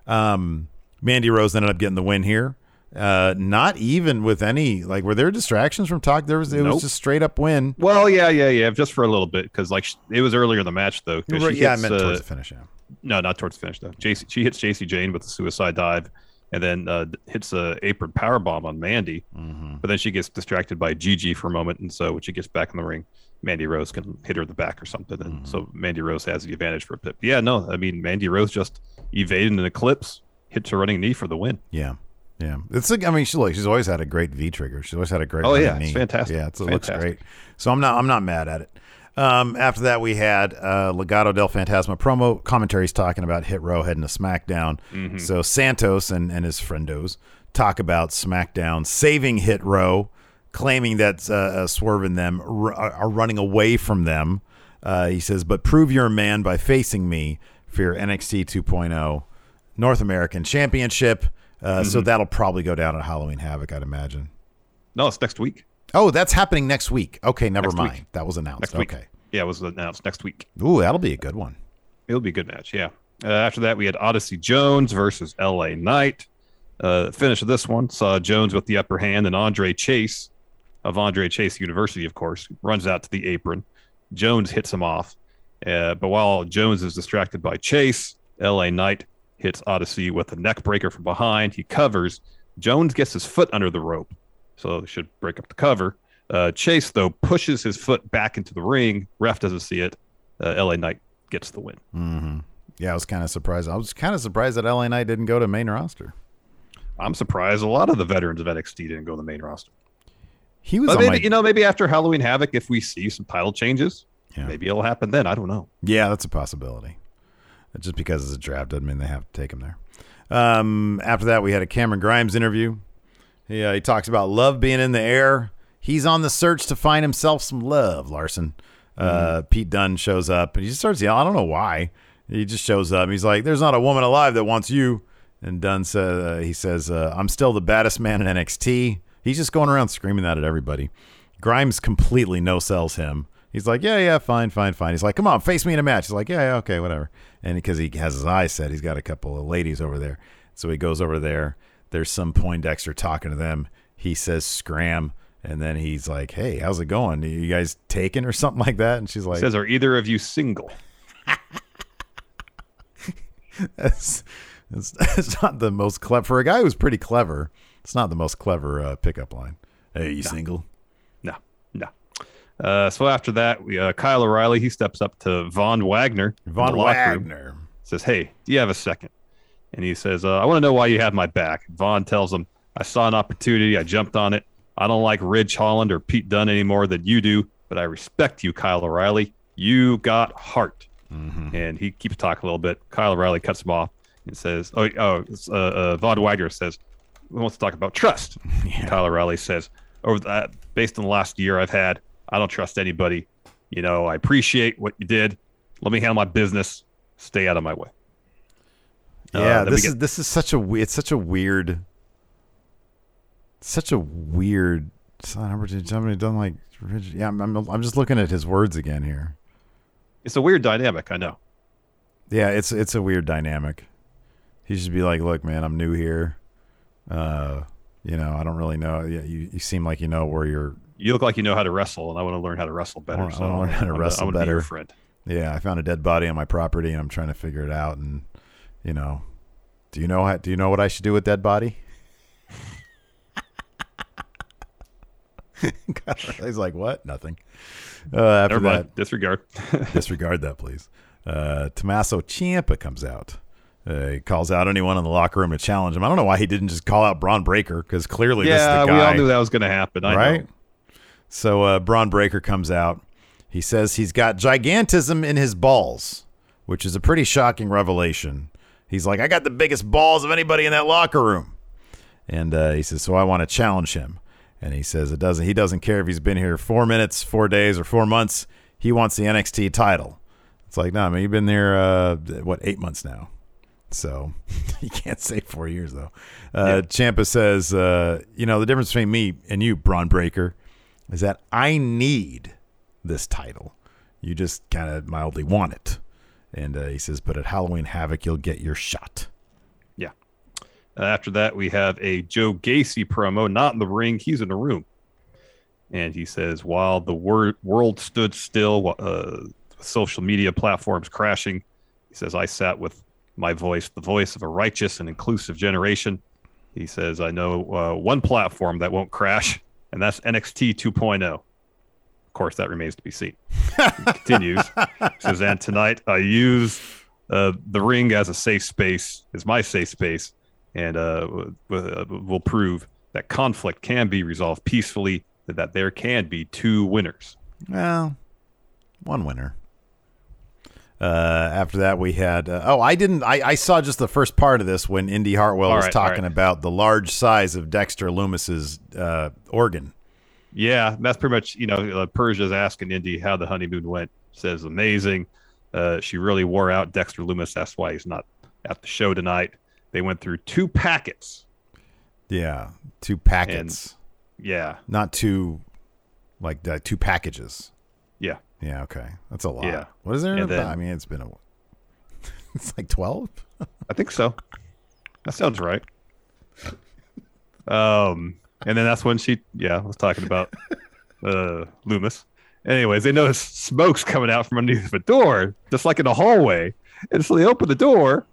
Um, Mandy Rose ended up getting the win here. Uh, not even with any like were there distractions from talk? There was it was just straight up win. Well, yeah, yeah, yeah, just for a little bit because like it was earlier in the match though. she yeah, I hits, meant uh, towards the finish. Yeah, No, not towards the finish though. Jacy, she hits Jacy Jayne with the suicide dive, and then uh, hits a apron power bomb on Mandy. Mm-hmm. But then she gets distracted by Gigi for a moment, and so when she gets back in the ring, Mandy Rose can hit her in the back or something, and Mm-hmm. so Mandy Rose has the advantage for a bit. But yeah, no, I mean Mandy Rose just evaded an eclipse, hits a running knee for the win. yeah, yeah. It's like I mean, she look, she's always had a great V trigger. She's always had a great. Oh, yeah, it's fantastic. Yeah, it's, it It's looks great. So I'm not I'm not mad at it. Um, after that, we had uh, Legado del Fantasma promo commentaries talking about Hit Row heading to SmackDown. Mm-hmm. So Santos and, and his friendos talk about SmackDown saving Hit Row, claiming that uh, uh, Swerve and them r- are running away from them. Uh, he says, but prove you're a man by facing me for your NXT 2.0 North American Championship. Uh, Mm-hmm. So that'll probably go down at Halloween Havoc, I'd imagine. No, it's next week. Oh, that's happening next week. Okay, never Next mind. week. That was announced. Next okay. week. Yeah, it was announced next week. Ooh, that'll be a good one. It'll be a good match. Yeah. Uh, after that, we had Odyssey Jones versus LA Knight. Uh, finish of this one saw Jones with the upper hand, and Andre Chase of Andre Chase University, of course, runs out to the apron. Jones hits him off. Uh, but while Jones is distracted by Chase, LA Knight hits Odyssey with a neck breaker from behind. He covers. Jones gets his foot under the rope, so it should break up the cover. Uh, Chase, though, pushes his foot back into the ring. Ref doesn't see it. Uh, LA Knight gets the win. Mm-hmm. Yeah, I was kind of surprised. I was kind of surprised that LA Knight didn't go to main roster. I'm surprised a lot of the veterans of NXT didn't go to the main roster. He was maybe my, you know, maybe after Halloween Havoc, if we see some title changes, Yeah. maybe it'll happen then. I don't know. Yeah, that's a possibility. Just because it's a draft doesn't mean they have to take him there. Um, after that, we had a Cameron Grimes interview. He, uh, he talks about love being in the air. He's on the search to find himself some love, Larson. Uh, Pete Dunne shows up and he just starts yelling. I don't know why. He just shows up. He's like, "There's not a woman alive that wants you." And Dunne says, uh, "He says uh, I'm still the baddest man in NXT." He's just going around screaming that at everybody. Grimes completely no sells him. He's like, "Yeah, yeah, fine, fine, fine." He's like, "Come on, face me in a match." He's like, "Yeah, yeah, okay, whatever." And because he has his eyes set, he's got a couple of ladies over there. So he goes over there. There's some Poindexter talking to them. He says, "Scram." And then he's like, "Hey, how's it going? You guys taken or something like that?" And she's like, Says, are either of you single? That's, that's, that's not the most clever for a guy who's pretty clever. It's not the most clever uh, pickup line. Hey, you single? No, no. Uh, so after that, we uh, Kyle O'Reilly he steps up to Von Wagner. Von locker room, Wagner. says, "Hey, do you have a second? And he says, uh, "I want to know why you have my back." Von tells him, "I saw an opportunity. I jumped on it. I don't like Ridge Holland or Pete Dunne any more than you do, but I respect you, Kyle O'Reilly. You got heart. And he keeps talking a little bit. Kyle O'Reilly cuts him off and says, "Oh, oh." Uh, uh, Von Wagner says, "We want to talk about trust." Kyle O'Reilly says, "Over that, based on the last year I've had, I don't trust anybody. You know, I appreciate what you did. Let me handle my business. Stay out of my way." Uh, Yeah, we this get- is this is such a it's such a weird, such a weird. Somebody done like yeah. I'm, I'm I'm just looking at his words again here. It's a weird dynamic, I know. Yeah, it's it's a weird dynamic. He should be like, look, man, I'm new here. Uh, you know, I don't really know. Yeah, you, you seem like you know where you're. You look like you know how to wrestle, and I want to learn how to wrestle better. I wanna- I wanna learn how to I'm wrestle gonna Be better. friend. Yeah, I found a dead body on my property, and I'm trying to figure it out. And you know, do you know how, do you know what I should do with dead body? He's like, what? Nothing. Uh, after Never mind. that, Disregard. disregard that, please. Uh, Tommaso Ciampa comes out. Uh, he calls out anyone in the locker room to challenge him. I don't know why he didn't just call out Bron Breakker because clearly yeah, we all knew that was going to happen. I right? know. So uh, Bron Breakker comes out. He says he's got gigantism in his balls, which is a pretty shocking revelation. He's like, I got the biggest balls of anybody in that locker room. And uh, he says, so I want to challenge him. And he says it doesn't. He doesn't care if he's been here four minutes, four days, or four months. He wants the NXT title. It's like, no, man, you've been there, uh, what, eight months now. So you can't say four years though. Uh, Ciampa says, uh, you know, the difference between me and you, Bron Breakker, is that I need this title. You just kind of mildly want it. And uh, he says, but at Halloween Havoc, you'll get your shot. Yeah. Uh, after that, we have a Joe Gacy promo, not in the ring, he's in the room. And he says, while the wor- world stood still, uh, social media platforms crashing, he says, I sat with my voice, the voice of a righteous and inclusive generation. He says, I know uh, one platform that won't crash, and that's NXT 2.0. Course, that remains to be seen. He continues, says, and tonight I use uh, the ring as a safe space, is my safe space, and uh, uh, will prove that conflict can be resolved peacefully, that there can be two winners. Well, one winner. Uh, after that, we had. Uh, oh, I didn't. I, I saw just the first part of this when Indi Hartwell All was right, talking right. about the large size of Dexter Lumis's uh, organ. Yeah, that's pretty much, you know, uh, Persia's asking Indi how the honeymoon went. Says amazing. Uh, she really wore out Dexter Lumis. That's why he's not at the show tonight. They went through two packets. Yeah, two packets, Yeah, not two, like uh, two packages. yeah. Yeah, okay, that's a lot. Yeah. What is there? then- I mean, it's been a. it's like twelve. I think so. That sounds right. Um, and then that's when she, yeah, I was talking about uh Lumis. Anyways, they notice smoke's coming out from underneath the door, just like in the hallway. And so they open the door,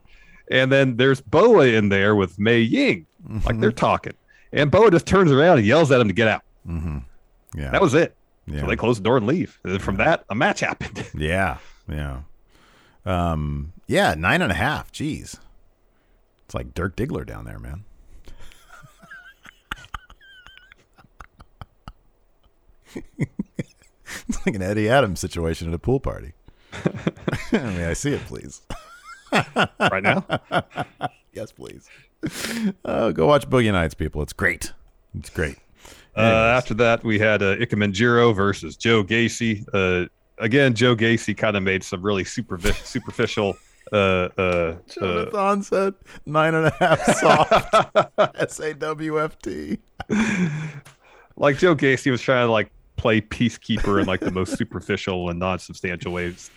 and then there's Boa in there with Mei Ying, like they're talking. And Boa just turns around and yells at him to get out. Yeah, That was it. Yeah. So they close the door and leave. And from that, a match happened. Yeah, yeah, um, yeah. Nine and a half. Jeez, it's like Dirk Diggler down there, man. it's like an Eddie Adams situation at a pool party. May I see it, please? right now. Yes, please. Oh, go watch Boogie Nights, people. It's great. It's great. Uh, after that, we had uh, Ikemen Jiro versus Joe Gacy. Uh, again, Joe Gacy kind of made some really supervi- superficial. Uh, uh, uh, Jonathan said nine and a half soft. S A W F T. like Joe Gacy was trying to like play peacekeeper in like the most superficial and non-substantial ways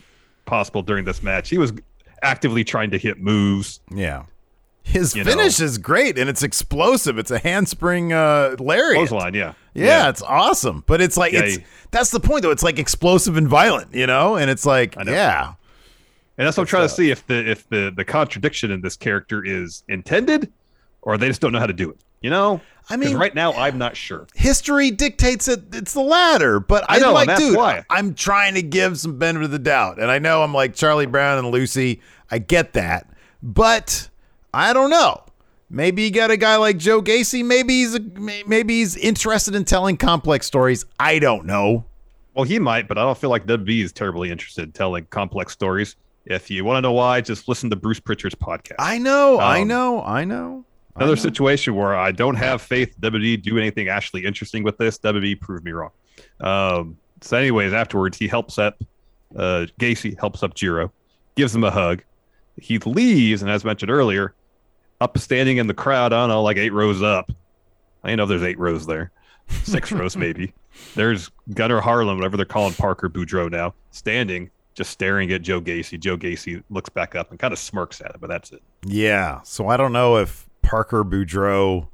possible during this match. He was actively trying to hit moves. Yeah. His finish know. is great and it's explosive. It's a handspring uh, lariat. Clothesline, yeah. Yeah, it's awesome. But it's like Yeah, it's he- that's the point though. It's like explosive and violent, you know? And it's like, yeah. And that's what I'm trying to see if the if the the contradiction in this character is intended or they just don't know how to do it. You know? I mean- right now I'm not sure. History dictates it it's the latter. But I, I know, like, dude, why. I'm trying to give some benefit of the doubt. And I know I'm like Charlie Brown and Lucy. I get that. But I don't know. Maybe you got a guy like Joe Gacy. Maybe he's a, maybe he's interested in telling complex stories. I don't know. Well, he might, but I don't feel like WB is terribly interested in telling complex stories. If you want to know why, just listen to Bruce Pritchard's podcast. I know. I Um, know. I know. Another situation where I don't have faith WWE do anything actually interesting with this. WWE proved me wrong. Um, so, anyways, afterwards he helps up uh, Gacy helps up Jiro, gives him a hug. He leaves, and as mentioned earlier, up standing in the crowd, I don't know, like eight rows up. I don't know if there's eight rows there, six rows maybe. There's Gunnar Harland, whatever they're calling Parker Boudreaux now, standing, just staring at Joe Gacy. Joe Gacy looks back up and kind of smirks at it, but that's it. Yeah. So I don't know if Parker Boudreaux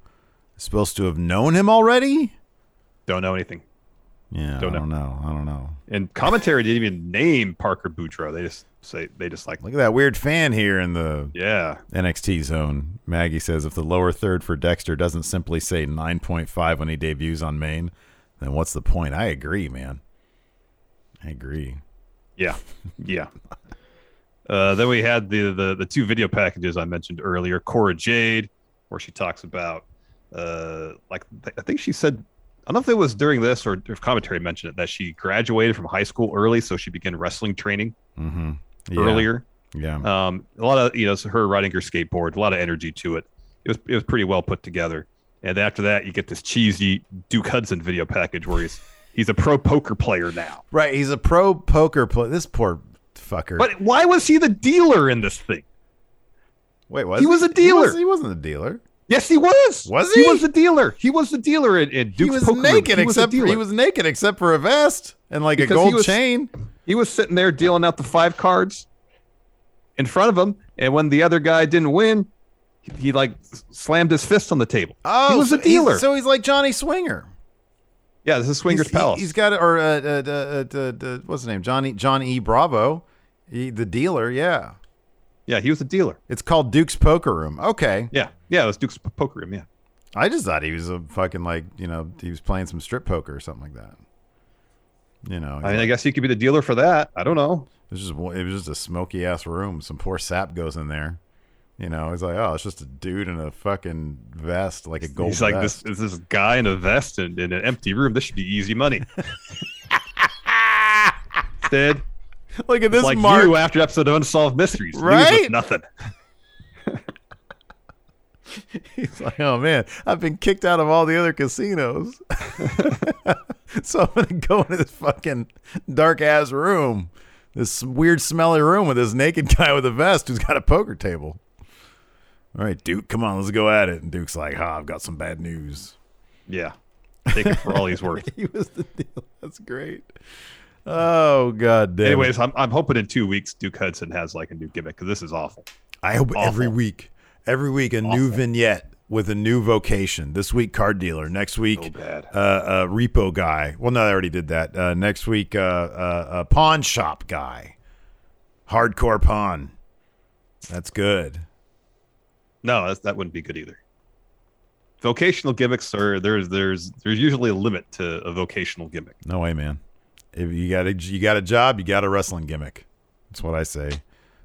is supposed to have known him already. Don't know anything. Yeah. Don't I don't know. I don't know. And commentary didn't even name Parker Boudreaux. They just say they just like, Look at that weird fan here in the yeah, NXT zone. Maggie says if the lower third for Dexter doesn't simply say 9.5 when he debuts on main, then what's the point? I agree, man. I agree. yeah, yeah. Uh, then we had the, the the two video packages I mentioned earlier. Cora Jade, where she talks about, uh, like I think she said, I don't know if it was during this or if commentary mentioned it that she graduated from high school early, so she began wrestling training Mm-hmm. Yeah. earlier. Yeah. Um, a lot of you know, so her riding her skateboard, a lot of energy to it. It was it was pretty well put together. And after that, you get this cheesy Duke Hudson video package where he's he's a pro poker player now. Right. He's a pro poker player. This poor fucker. But why was he the dealer in this thing? Wait, was he was a dealer. He, was, not a dealer. Yes, he was. Was He he? was the dealer. He was the dealer in, in Duke's he was poker naked He except for, he was naked except for a vest and like Because a he gold was- chain. He was sitting there dealing out the five cards in front of him, and when the other guy didn't win, he, he like slammed his fist on the table. Oh, he was a dealer. He's, so he's like Johnny Swinger. yeah, this is Swingers he's, Palace. He, has got or uh, uh, uh, uh, uh, what's his name? Johnny John E. Bravo, he, the dealer. Yeah, yeah, he was a dealer. it's called Duke's Poker Room. Okay, Yeah, yeah, it was Duke's p- poker room. Yeah. I just thought he was a fucking like you know he was playing some strip poker or something like that. You know, I mean, I guess he could be the dealer for that. I don't know. it was just it was just a smoky ass room. Some poor sap goes in there. You know, he's like, oh, it's just a dude in a fucking vest, like a gold. He's like vest. this is this guy in a vest and in an empty room. This should be easy money. Instead, Look at this like mark. you after episode of Unsolved Mysteries, Right? nothing. He's like, oh man, I've been kicked out of all the other casinos. so I'm gonna go into this fucking dark ass room, this weird smelly room with this naked guy with a vest who's got a poker table. All right, Duke, come on, let's go at it. And Duke's like, ha, I've got some bad news. Yeah, take it for all he's worth. He was the deal. That's great. Oh god damn. Anyways, I'm, I'm hoping in two weeks Duke Hudson has like a new gimmick because this is awful. I hope every week, every week a new vignette with a new vocation. This week, card dealer. Next week, So uh, uh, repo guy. Well, no, I already did that. Uh, next week, uh, uh, uh, pawn shop guy. Hardcore pawn. That's good. No, that's, that wouldn't be good either. Vocational gimmicks are there's there's there's usually a limit to a vocational gimmick. No way, man. If you got a you got a job, you got a wrestling gimmick. That's what I say.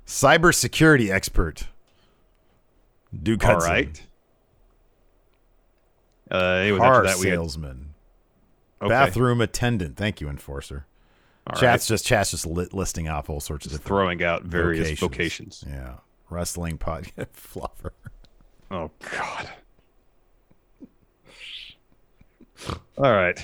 Cybersecurity expert. Duke All Hudson. right. Uh, anyways, Car after that we had, salesman. okay. Bathroom attendant. Thank you, enforcer. All Chat's right. just chat's just li- listing off all sorts of Just different throwing out various vocations. Yeah, wrestling pod fluffer. Oh God. All right.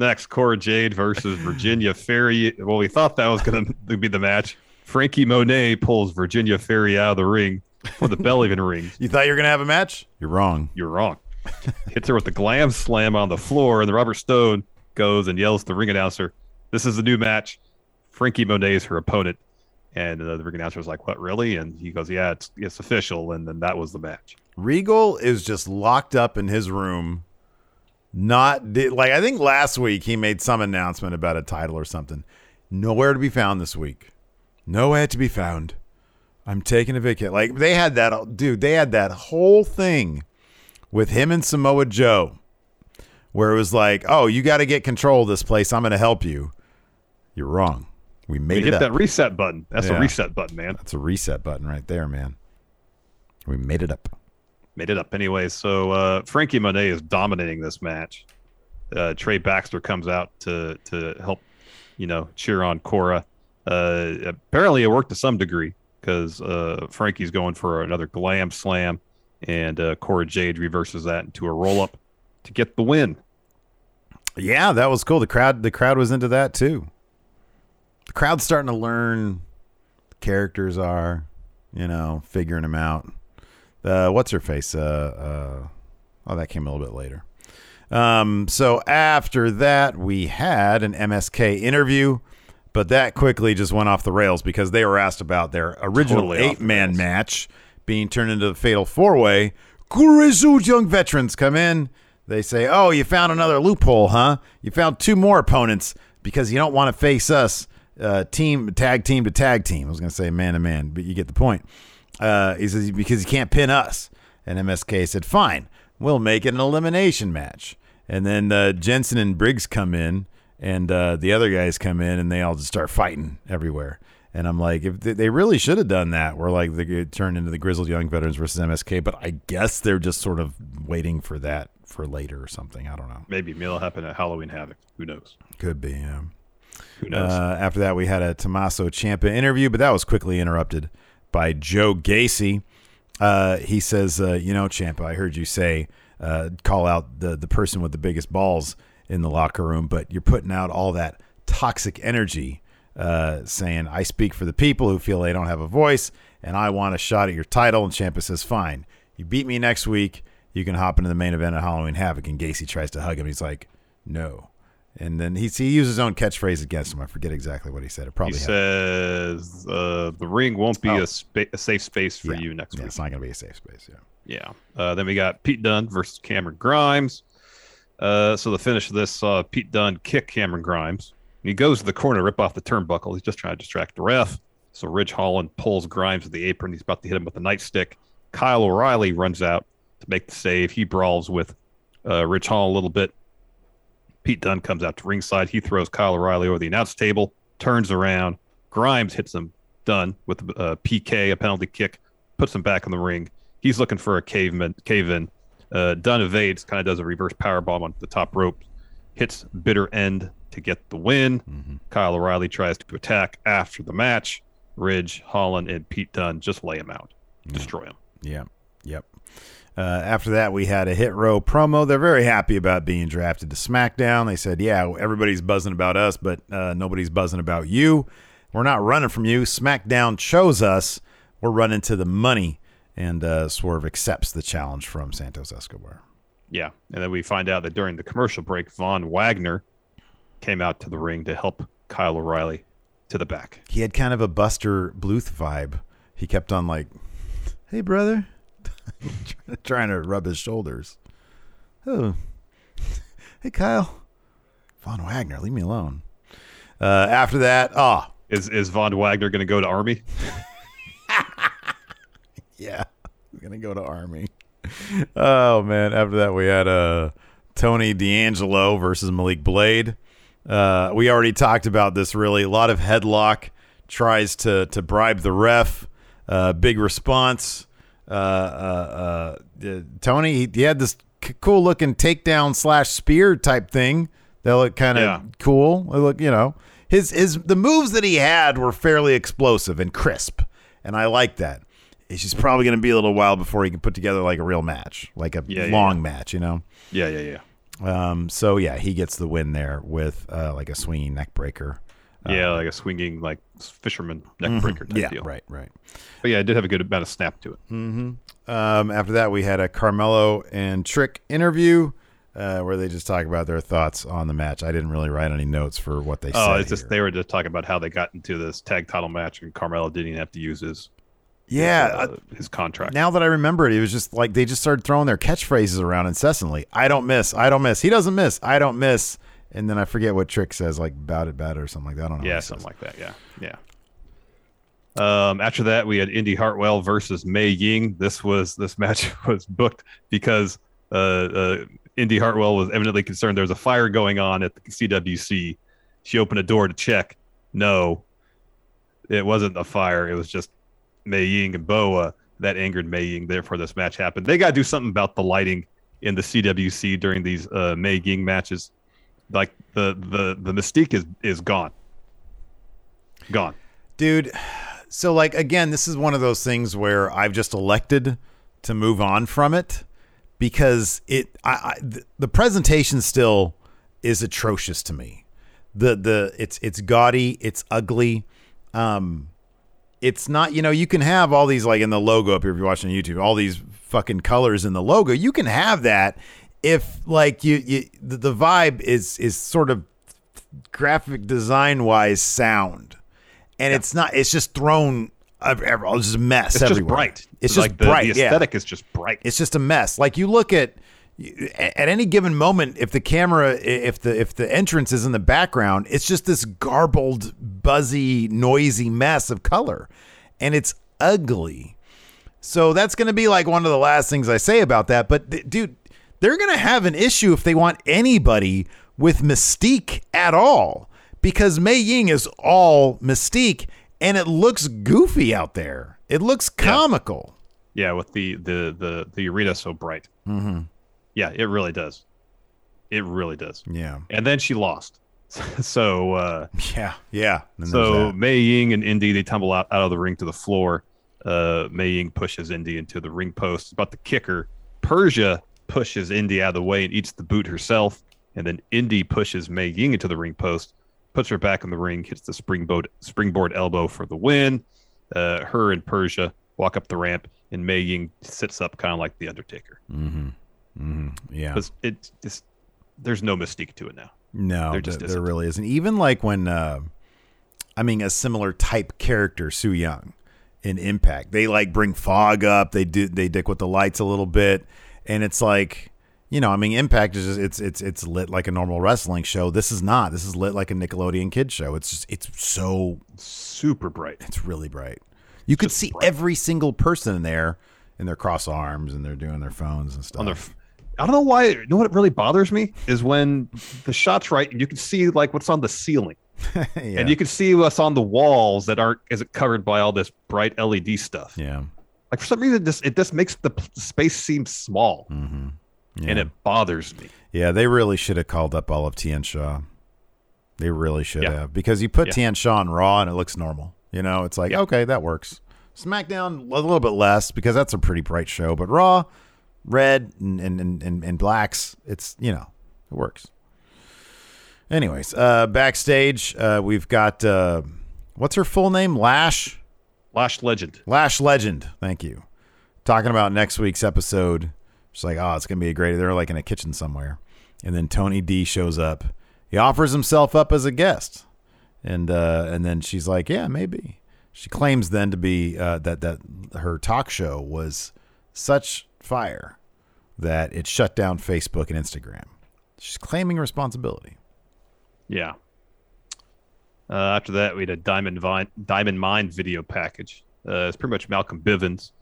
Next, Cora Jade versus Virginia Ferry. Well, we thought that was going to be the match. Frankie Monet pulls Virginia Ferry out of the ring before the bell even rings. You thought you were gonna have a match? You're wrong. You're wrong. Hits her with the glam slam on the floor, and the Robert Stone goes and yells to the ring announcer, "This is the new match. Frankie Monet is her opponent." And uh, the ring announcer was like, "What, really?" And he goes, "Yeah, it's it's official." And then that was the match. Regal is just locked up in his room. Not like I think last week he made some announcement about a title or something. Nowhere to be found this week. Nowhere to be found. I'm taking a vacation. Like they had that, dude. They had that whole thing with him and Samoa Joe, where it was like, "Oh, you got to get control of this place. I'm going to help you." You're wrong. We We made hit it that reset button. That's Yeah. a reset button, man. That's a reset button right there, man. We made it up. Made it up anyway. So uh, Frankie Monet is dominating this match. Uh, Trey Baxter comes out to to help, you know, cheer on Cora. Uh, apparently, it worked to some degree because uh, Frankie's going for another glam slam, and uh, Cora Jade reverses that into a roll up to get the win. Yeah, that was cool. The crowd the crowd was into that too. The crowd's starting to learn characters are, you know, figuring them out. Uh, what's her face? Uh, uh, oh, that came a little bit later. Um, so after that, we had an MSK interview, but that quickly just went off the rails because they were asked about their original Totally eight man match being turned into the fatal four way. Grizzled young veterans come in. They say, Oh, you found another loophole, huh? You found two more opponents because you don't want to face us, uh, team, tag team to tag team. I was going to say man to man, but you get the point. Uh, he says, Because he can't pin us. And MSK said, Fine, we'll make it an elimination match. And then uh, Jensen and Briggs come in, and uh, the other guys come in, and they all just start fighting everywhere. And I'm like, if they, they really should have done that, we're like they could turn into the Grizzled Young Veterans versus MSK. But I guess they're just sort of waiting for that for later or something. I don't know. Maybe it'll happen at Halloween Havoc. Who knows? Could be. Yeah. Who knows? Uh, after that, we had a Tommaso Ciampa interview, but that was quickly interrupted by Joe Gacy. Uh, he says, uh, "You know, Ciampa, I heard you say uh, call out the the person with the biggest balls in the locker room, but you're putting out all that toxic energy, uh, saying I speak for the people who feel they don't have a voice, and I want a shot at your title." And Ciampa says, "Fine, you beat me next week. You can hop into the main event at Halloween Havoc." And Gacy tries to hug him. He's like, "No." And then he he used his own catchphrase against him. I forget exactly what he said. It he probably had- says uh, the ring won't be Oh. a, spa- a safe space for Yeah. you next Yeah, week. it's not going to be a safe space. Yeah. Yeah. Uh, then we got Pete Dunne versus Cameron Grimes. Uh, so the finish of this saw Pete Dunne kick Cameron Grimes. He goes to the corner, rip off the turnbuckle. He's just trying to distract the ref. So Ridge Holland pulls Grimes to the apron. He's about to hit him with a nightstick. Kyle O'Reilly runs out to make the save. He brawls with uh, Ridge Holland a little bit. Pete Dunne comes out to ringside. He throws Kyle O'Reilly over the announce table, turns around. Grimes hits him. Dunne with a PK, a penalty kick, puts him back in the ring. He's looking for a caveman, cave in. Uh, Dunne evades, kind of does a reverse power bomb on the top rope, hits bitter end to get the win. Kyle O'Reilly tries to attack after the match. Ridge, Holland, and Pete Dunne just lay him out, destroy him. Yep. Yep. Uh, after that, we had a hit row promo. They're very happy about being drafted to SmackDown. They said, "Yeah, everybody's buzzing about us, but uh, nobody's buzzing about you. We're not running from you. SmackDown chose us. We're running to the money." And uh, Swerve accepts the challenge from Santos Escobar. Yeah, and then we find out that during the commercial break, Von Wagner came out to the ring to help Kyle O'Reilly to the back. He had kind of a Buster Bluth vibe. He kept on like, "Hey, brother," trying to rub his shoulders. Oh, hey, Kyle. Von Wagner, leave me alone. Uh, after that, ah, Is is Von Wagner going to go to Army? yeah, he's gonna go to Army. Oh man! After that, we had uh, Tony D'Angelo versus Malik Blade. Uh, we already talked about this. Really, a lot of headlock tries to to bribe the ref. Uh, big response. Uh, uh, uh, uh, Tony, he, he had this c- cool looking takedown slash spear type thing that looked kind of Yeah. cool. It looked, you know, his his the moves that he had were fairly explosive and crisp, and I like that. It's just probably going to be a little while before he can put together like a real match, like a Yeah, yeah, long yeah. match, you know. Yeah, yeah, yeah. Um, so yeah, he gets the win there with uh, like a swinging neck breaker. Yeah, like a swinging, like fisherman neck breaker type Uh, mm-hmm. Yeah, deal. right, right. But yeah, it did have a good amount of snap to it. Um, after that, we had a Carmelo and Trick interview uh, where they just talk about their thoughts on the match. I didn't really write any notes for what they Oh, said. Oh, it's just here. they were just talking about how they got into this tag title match, and Carmelo didn't even have to use his yeah. uh, uh, his contract. now that I remember it, it was just like they just started throwing their catchphrases around incessantly. I don't miss. I don't miss. He doesn't miss. I don't miss. And then I forget what Trick says, like about it, it, or something like that. I don't know. yeah, something like that. Yeah, yeah. Um, after that, we had Indi Hartwell versus Mei Ying. This was this match was booked because uh, uh, Indi Hartwell was evidently concerned there was a fire going on at the CWC. She opened a door to check. No, it wasn't a fire. It was just Mei Ying and Boa that angered Mei Ying. Therefore, this match happened. They got to do something about the lighting in the CWC during these uh, Mei Ying matches. Like the the the mystique is is gone, gone. dude so like again this is one of those things where i've just elected to move on from it because it I, I the presentation still is atrocious to me. The the it's it's gaudy it's ugly. Um it's not you know you can have all these like in the logo up here if you're watching youtube all these fucking colors in the logo. You can have that if like you, you the, the vibe is is sort of graphic design wise sound and it's not it's just thrown ev- ev- it's just a mess It's just bright. it's like just the, bright The yeah aesthetic is just bright. it's just a mess. Like you look at at any given moment, if the camera, if the if the entrance is in the background, it's just this garbled, buzzy, noisy mess of color, and it's ugly. So that's going to be like one of the last things I say about that. But th- dude, they're going to have an issue if they want anybody with mystique at all, because Mei Ying is all mystique, and it looks goofy out there. It looks comical. Yeah, with the the the the arena so bright. Mm-hmm. Yeah, it really does. It really does. Yeah. And then she lost. so uh Yeah, yeah. So. Mei Ying and Indi they tumble out, out of the ring to the floor. Uh Mei Ying pushes Indi into the ring post. About the kicker. Persia pushes Indi out of the way and eats the boot herself. And then Indi pushes Mei Ying into the ring post, puts her back in the ring, hits the springboard springboard elbow for the win. Uh, her and Persia walk up the ramp, and Mei Ying sits up kind of like the Undertaker. Mm-hmm. Mm-hmm. Yeah. Because it just there's no mystique to it now. No, there just there, really isn't. Even like when, uh, I mean, a similar type character, Su Yung, in Impact, they like bring fog up. They do they dick with the lights a little bit, and it's like, you know, I mean, Impact is just, it's it's it's lit like a normal wrestling show. This is not. This is lit like a Nickelodeon kid show. It's just it's so Super bright. it's really bright. You could see bright. every single person in there in their cross arms and they're doing their phones and stuff. on their. I don't know why. You know what really bothers me is when the shot's right and you can see like what's on the ceiling, yeah. and you can see what's on the walls that aren't isn't covered by all this bright LED stuff. yeah. Like for some reason, this it just makes the p- space seem small, Mm-hmm. and it bothers me. Yeah, they really should have called up all of Tian Sha. They really should Yeah. have because you put Yeah. Tian Sha on Raw and it looks normal. You know, it's like Yeah. okay, that works. SmackDown a little bit less because that's a pretty bright show, but Raw, red and and and, and, and blacks, it's you know, it works. Anyways, uh, backstage, uh, we've got uh, what's her full name? Lash. Lash Legend. Lash Legend. Thank you. Talking about next week's episode. She's like, oh, it's gonna be a great. They're like in a kitchen somewhere, and then Tony D shows up. He offers himself up as a guest, and uh, and then she's like, yeah, maybe. She claims then to be uh, that that her talk show was such fire that it shut down Facebook and Instagram. She's claiming responsibility. Yeah. Uh, after that, we had a Diamond Vine, Diamond Mine video package. Uh, it's pretty much Malcolm Bivens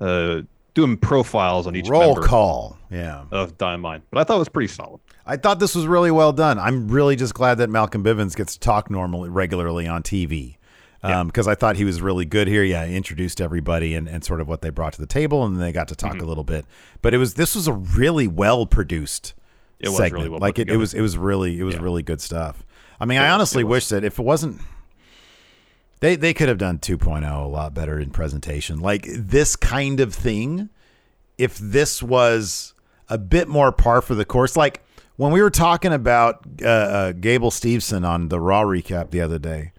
uh, doing profiles on each Roll call. Yeah. of Diamond Mine, but I thought it was pretty solid. I thought this was really well done. I'm really just glad that Malcolm Bivens gets to talk normally, regularly on TV. Because I thought he was really good here. Yeah, he introduced everybody and, and sort of what they brought to the table, and then they got to Mm-hmm. talk a little bit. But it was this was a really well produced It was really segment. well like it, it was it was really it was Yeah. really good stuff. I mean, I honestly wish that if it wasn't they they could have done 2.0 a lot better in presentation. Like this kind of thing, if this was a bit more par for the course, like when we were talking about uh, uh, Gable Steveson on the Raw recap the other day,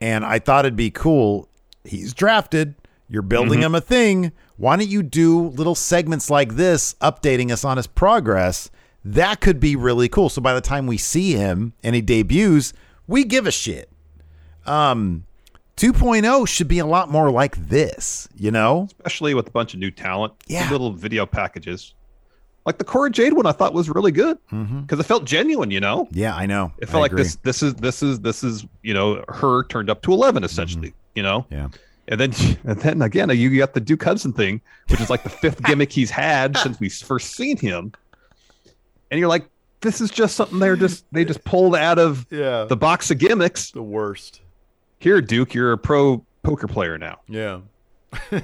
and I thought it'd be cool. He's drafted. You're building him a thing. Why don't you do little segments like this, updating us on his progress? That could be really cool. So by the time we see him and he debuts, we give a shit. Um, 2.0 should be a lot more like this, you know? especially with a bunch of new talent. Yeah. Little video packages. Like the Cora Jade one I thought was really good because it felt genuine, you know? Yeah, I know. It I felt like agree. this this is this is this is, you know, her turned up to 11 essentially, you know? Yeah. And then and then again you got the Duke Hudson thing, which is like the fifth gimmick he's had since we first seen him. And you're like this is just something they're just they just pulled out of Yeah. the box of gimmicks. the worst. Here Duke, you're a pro poker player now. Yeah.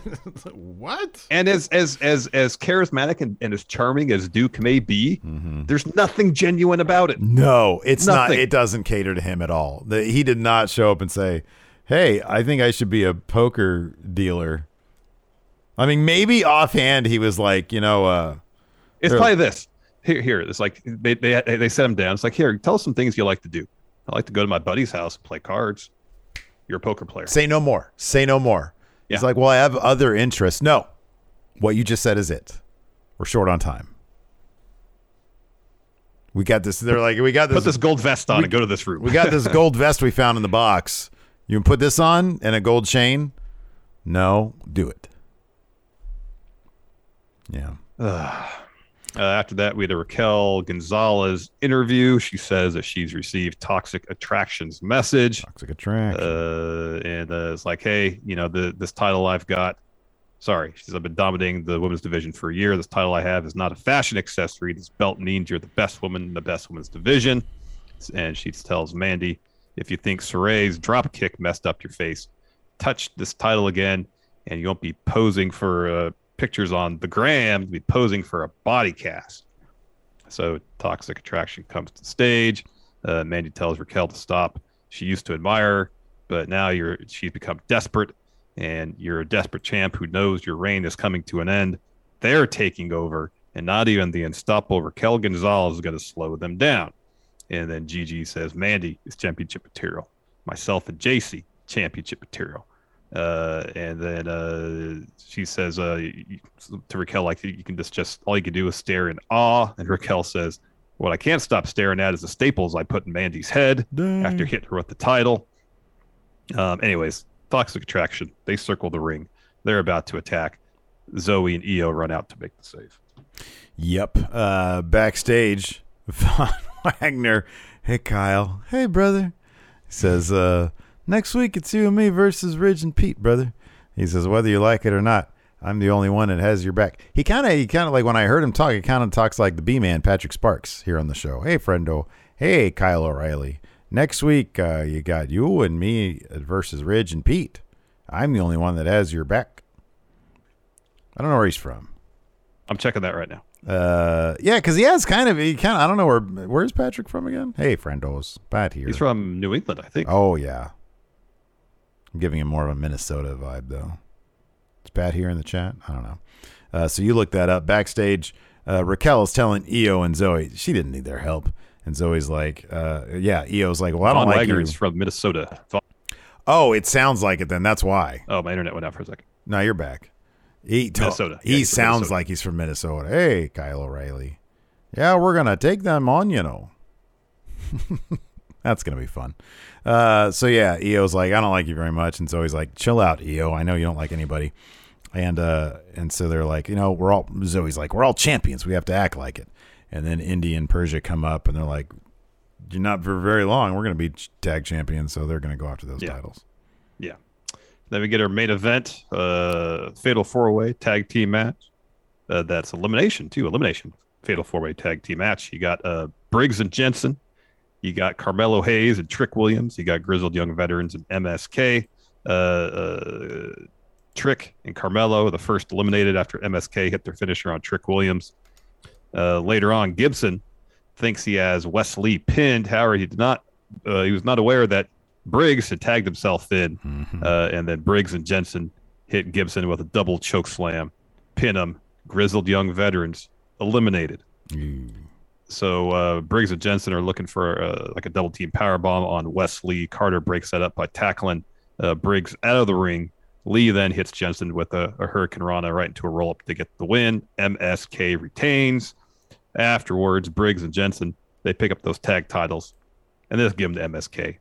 what? And as as as as charismatic and, and as charming as Duke may be, there's nothing genuine about it. No, it's not. It doesn't cater to him at all. The, he did not show up and say, "Hey, I think I should be a poker dealer." I mean, maybe offhand he was like, you know, uh, It's probably this. Here, here. It's like they they they set him down. It's like here, tell us some things you like to do. I like to go to my buddy's house and play cards. You're a poker player. say no more. Say no more. He's like, well, I have other interests. No, what you just said is it. We're short on time. We got this. They're like, we got this. Put this gold vest on and go to this room. We got this gold vest we found in the box. You can put this on and a gold chain. No, do it. Yeah. Uh, after that, we had a Raquel Gonzalez interview. She says that she's received toxic attractions message. Toxic attraction. Uh, and uh, it's like, hey, you know, the this title I've got. Sorry, she says I've been dominating the women's division for a year. This title I have is not a fashion accessory. This belt means you're the best woman in the best women's division. And she tells Mandy, if you think Sarray's drop kick messed up your face, touch this title again, and you won't be posing for uh, pictures on the gram. You'll be posing for a body cast. So toxic attraction comes to the stage. Uh, Mandy tells Raquel to stop. She used to admire but now you're she's become desperate, and you're a desperate champ who knows your reign is coming to an end. They're taking over, and not even the unstoppable Raquel Gonzalez is going to slow them down. And then Gigi says, Mandy is championship material. Myself and Jacy, championship material. Uh, and then uh, she says uh, to Raquel, like, you can just, just, all you can do is stare in awe. And Raquel says, What I can't stop staring at is the staples I put in Mandy's head after hitting her with the title. Um, anyways, toxic attraction. They circle the ring. They're about to attack. Zoe and Io run out to make the save. Yep. Uh, backstage, Von Wagner. Hey, Kyle. Hey, brother. Says, uh, next week it's you and me versus Ridge and Pete, brother. He says, whether you like it or not, I'm the only one that has your back. He kind of, he kind of like when I heard him talk, he kind of talks like the B man, Patrick Sparks, here on the show. Hey, friendo. Hey, Kyle O'Reilly. Next week, uh, you got you and me versus Ridge and Pete. I'm the only one that has your back. I don't know where he's from. I'm checking that right now. Uh, yeah, because he has kind of he kind of I don't know where where's Patrick from again. Hey, friendos, Pat here. He's from New England, I think. Oh yeah, I'm giving him more of a Minnesota vibe though. Is Pat here in the chat? I don't know. Uh, so you look that up backstage. Uh, Raquel is telling Io and Zoe she didn't need their help, and Zoe's like, uh, "Yeah." Io's like, "Well, I don't Von like Wagner you." is from Minnesota. Von- Oh, it sounds like it. Then that's why. oh, my internet went out for a second. No, you're back. He to- Minnesota. Yeah, he sounds Minnesota. like he's from Minnesota. Hey, Kyle O'Reilly. Yeah, we're gonna take them on, you know. That's gonna be fun. Uh, so yeah, Io's like, I don't like you very much, and Zoe's like, chill out, Io. I know you don't like anybody, and uh, and so they're like, you know, we're all Zoe's like, we're all champions. We have to act like it. And then Indi and Persia come up, and they're like, you're not for very long. We're gonna be tag champions, so they're gonna go after those Yeah. titles. Yeah. Then we get our main event, uh, Fatal Four Way Tag Team match. Uh, that's elimination too. Elimination Fatal Four Way Tag Team match. You got uh, Briggs and Jensen. You got Carmelo Hayes and Trick Williams. You got Grizzled Young Veterans and MSK. Uh, uh, Trick and Carmelo, the first eliminated after MSK hit their finisher on Trick Williams. Uh, later on, Gibson thinks he has Wesley pinned. However, he did not. Uh, he was not aware that Briggs had tagged himself in, uh, and then Briggs and Jensen hit Gibson with a double choke slam, pin him. Grizzled young veterans eliminated. So uh, Briggs and Jensen are looking for uh, like a double team power bomb on Wesley. Carter breaks that up by tackling uh, Briggs out of the ring. Lee then hits Jensen with a, a Hurricane Rana right into a roll up to get the win. MSK retains. Afterwards, Briggs and Jensen they pick up those tag titles and they just give them to MSK.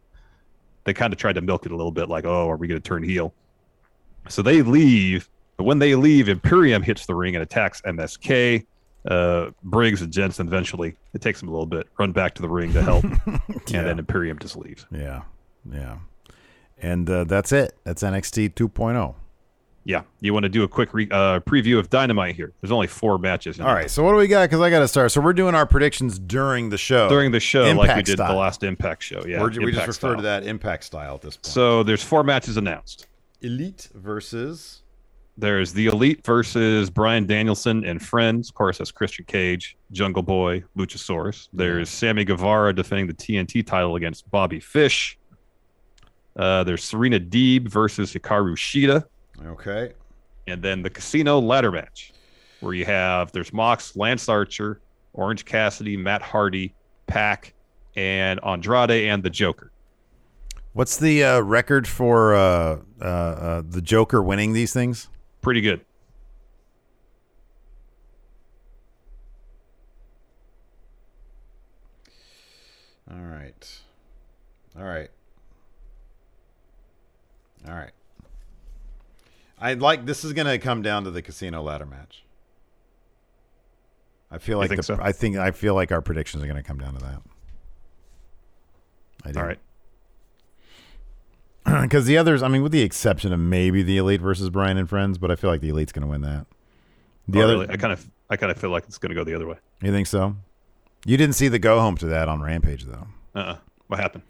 They kind of tried to milk it a little bit, like, oh, are we going to turn heel? So they leave. But when they leave, Imperium hits the ring and attacks MSK. Uh, Briggs and Jensen eventually, it takes them a little bit, run back to the ring to help. Yeah. And then Imperium just leaves. Yeah, yeah, and uh, that's it. That's NXT 2.0. Yeah. You want to do a quick re- uh, preview of Dynamite here? There's only four matches. All it. right, so what do we got? Because I got to start. So we're doing our predictions during the show. During the show, like we did style. the last Impact show. Yeah. We just refer style. to that Impact style at this point. So there's four matches announced. Elite versus There's the Elite versus Bryan Danielson and friends. Of course, that's Christian Cage, Jungle Boy, Luchasaurus. There's Sammy Guevara defending the TNT title against Bobby Fish. Uh, there's Serena Deeb versus Hikaru Shida. Okay. And then the casino ladder match, where you have there's Mox, Lance Archer, Orange Cassidy, Matt Hardy, PAC, and Andrade and the Joker. What's the uh, record for uh, uh, uh, the Joker winning these things? Pretty good. All right. All right. All right. I'd like this is going to come down to the casino ladder match. I feel like the, so? I think I feel like our predictions are going to come down to that. I do. All right. Because the others, I mean, with the exception of maybe the Elite versus Bryan and Friends, but I feel like the Elite's going to win that. The Oh, other, really? I kind of I kind of feel like it's going to go the other way. you think so? You didn't see the go home to that on Rampage though. Uh-uh. What happened?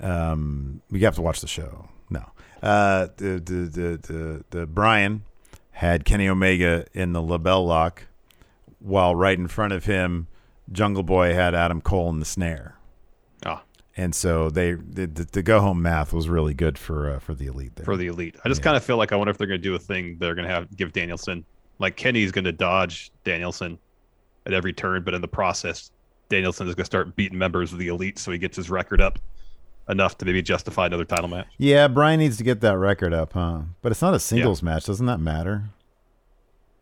um, we have to watch the show. No, uh, the, the the the the Bryan had Kenny Omega in the LeBell Lock, while right in front of him, Jungle Boy had Adam Cole in the snare, and so they the, the, go home math was really good for uh, for the elite there. for the elite. I just Yeah. kind of feel like I wonder if they're going to do a thing. They're going to have give Danielson like Kenny's going to dodge Danielson at every turn, but in the process, Danielson is going to start beating members of the elite, so he gets his record up enough to maybe justify another title match. yeah, Bryan needs to get that record up, huh? But it's not a singles match, doesn't that matter?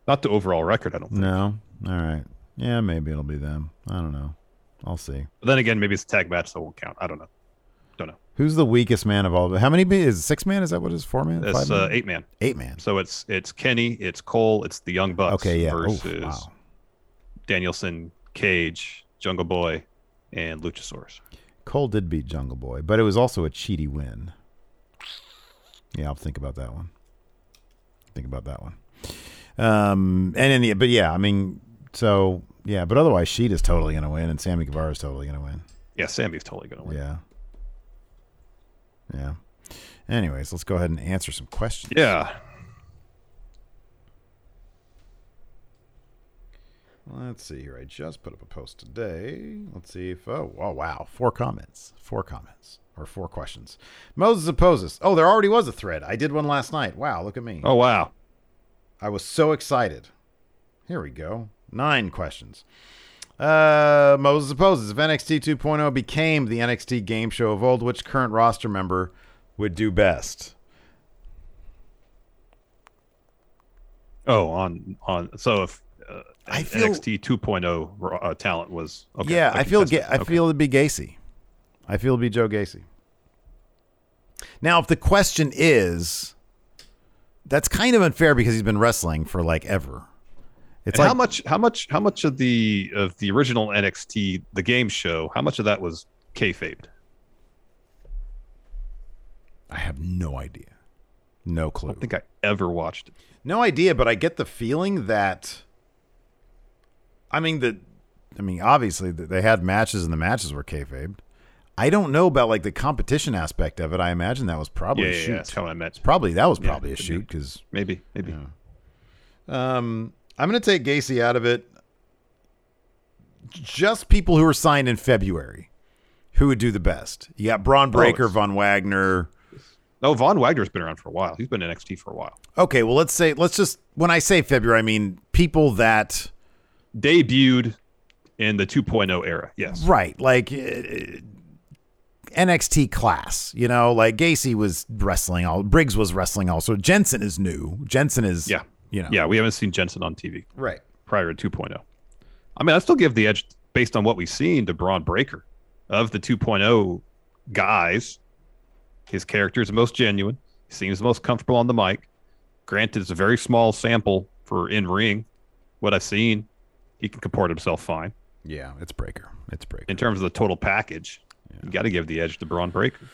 Not the overall record, I don't think. No. All right. Yeah, maybe it'll be them. I don't know. I'll see. But then again, maybe it's a tag match, so it won't count. I don't know. Don't know. Who's the weakest man of all? How many is six man? Is that what it is? Four man? It's uh, man? eight man. Eight man. So it's it's Kenny, it's Cole, it's the Young Bucks Okay, yeah. Versus wow. Danielson, Cage, Jungle Boy, and Luchasaurus. Cole did beat Jungle Boy, but it was also a cheaty win. Yeah, I'll think about that one. Think about that one. Um, and in the but yeah, I mean, so yeah, but otherwise, Sheet is totally going to win, and Sammy Guevara is totally going to win. Yeah, Sammy's totally gonna win. Yeah, yeah. Anyways, let's go ahead and answer some questions. Yeah. Let's see here. I just put up a post today. Let's see if oh, oh wow, four comments, four comments or four questions. Moses opposes. Oh, there already was a thread. I did one last night. Wow, look at me. Oh wow. I was so excited. Here we go. Nine questions. Uh, Moses opposes. If NXT 2.0 became the NXT game show of old, which current roster member would do best? Oh, on on. So if uh, I feel- NXT 2.0 uh, talent was okay. yeah, I feel. Ga- I Okay. feel it'd be Gacy. I feel it'd be Joe Gacy. Now, if the question is, that's kind of unfair because he's been wrestling for like ever. It's like how much how much how much of the of the original NXT the game show how much of that was kayfabed? I have no idea, no clue. I don't think I ever watched it. No idea, but I get the feeling that. I mean the, I mean obviously they had matches and the matches were kayfabed. I don't know about like the competition aspect of it. I imagine that was probably Yeah, a yeah, shoot. yeah, that's how I meant. Probably that was Yeah, probably a shoot because Maybe maybe. um, I'm going to take Gacy out of it. Just people who were signed in February, who would do the best? You got Bron Breakker, it's- Von Wagner. No, Von Wagner's been around for a while. He's been in NXT for a while. Okay, well let's say let's just when I say February, I mean people that Debuted in the 2.0 era. Yes. Right, like uh, NXT class, you know, like Gacy was wrestling all Briggs was wrestling also. Jensen is new. Jensen is Yeah. You know. Yeah, we haven't seen Jensen on TV Right. prior to 2.0. I mean, I still give the edge based on what we've seen to Bron Breakker. Of the 2.0 guys, his character is the most genuine. He seems the most comfortable on the mic. Granted, it's a very small sample for in ring. What I've seen, he can comport himself fine. Yeah, it's Breakker. It's Breakker. In terms of the total package, you got to give the edge to Bron Breakker.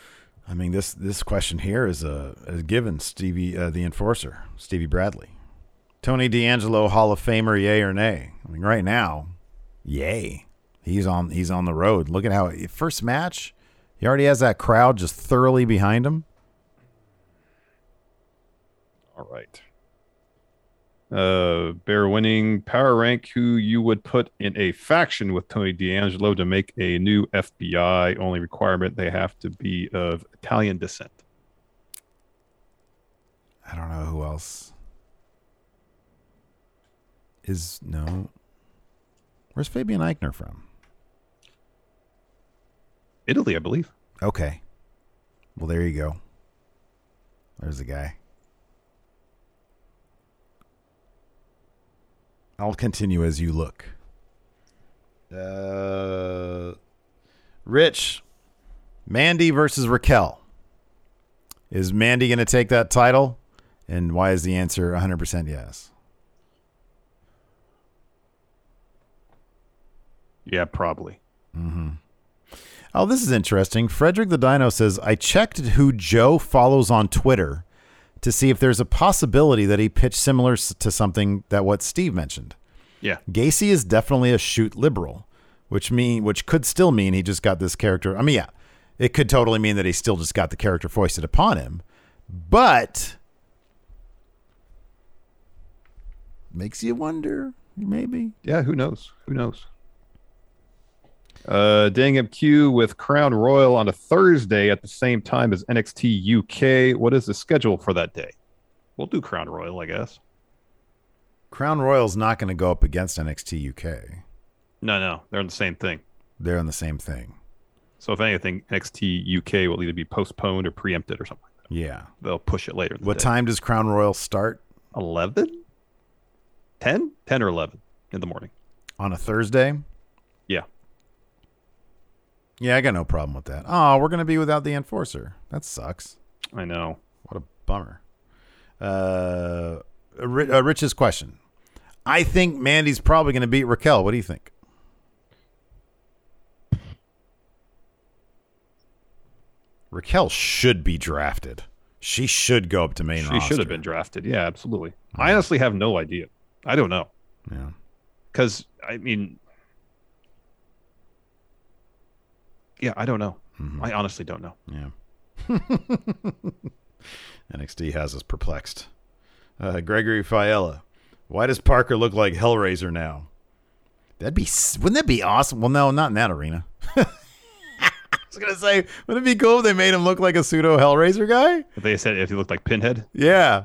I mean this this question here is a, is given Stevie uh, the enforcer, Stevie Bradley. Tony D'Angelo Hall of Famer yay or nay? I mean right now, yay. He's on he's on the road. Look at how first match, he already has that crowd just thoroughly behind him. All right. Uh, bear winning power rank who you would put in a faction with Tony D'Angelo to make a new FBI. Only requirement they have to be of Italian descent. I don't know who else is no. Where's Fabian Aichner from? Italy, I believe. Okay. Well, there you go. There's the guy. I'll continue as you look. Uh, Rich, Mandy versus Raquel. Is Mandy going to take that title? And why is the answer 100% yes? Yeah, probably. Mm-hmm. Oh, this is interesting. Frederick the Dino says, I checked who Joe follows on Twitter to see if there's a possibility that he pitched similar to something that what Steve mentioned. Yeah. Gacy is definitely a shoot liberal, which mean which could still mean he just got this character. I mean, yeah, it could totally mean that he still just got the character foisted upon him, but makes you wonder, maybe. Yeah, who knows? Who knows? Uh, Dang MQ with Crown Royal on a Thursday at the same time as NXT UK. What is the schedule for that day? We'll do Crown Royal, I guess. Crown Royal's not going to go up against NXT UK. No, no, they're in the same thing. They're on the same thing. So if anything, NXT UK will either be postponed or preempted or something. like that. Yeah. They'll push it later. What day. time does Crown Royal start 11? 10? 10 or 11 in the morning. on a Thursday? Yeah. Yeah, I got no problem with that. Oh, we're going to be without the enforcer. That sucks. I know. What a bummer. Uh, uh, Rich's question. I think Mandy's probably going to beat Raquel. What do you think? Raquel should be drafted. She should go up to main She roster. should have been drafted. Yeah, absolutely. I honestly have no idea. I don't know. Yeah. Because, I mean, yeah, I don't know. Mm-hmm. I honestly don't know. Yeah. NXT has us perplexed. Uh, Gregory Fiella. Why does Parker look like Hellraiser now? That'd be wouldn't that be awesome? Well, no, not in that arena. I was gonna say, wouldn't it be cool if they made him look like a pseudo Hellraiser guy? If they said if he looked like Pinhead, Yeah,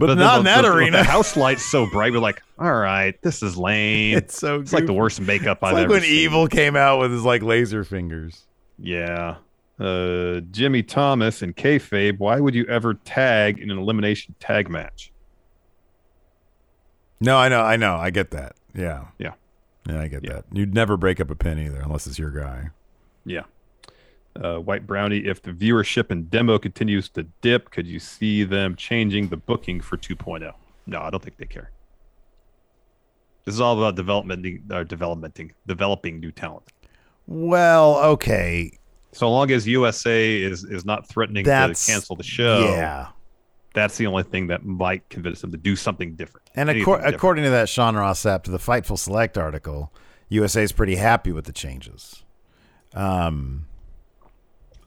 but, then not in that the- arena. The house light's so bright. We're like, all right, this is lame. it's so It's like the worst makeup It's I've like ever when seen. Evil came out with his like laser fingers. Yeah. Uh, Jimmy Thomas and kayfabe. Why would you ever tag in an elimination tag match? No, I know, I know, I get that. Yeah, Yeah. yeah, I get Yeah. that. You'd never break up a pin either, unless it's your guy. Yeah. Uh, White Brownie, if the viewership and demo continues to dip, could you see them changing the booking for 2.0? No, I don't think they care. This is all about development, or developmenting, developing new talent. Well, okay, So long as USA is is not threatening That's- to cancel the show, yeah. that's the only thing that might convince them to do something different. And accor- different. according to that Sean to the Fightful Select article, USA is pretty happy with the changes. Um,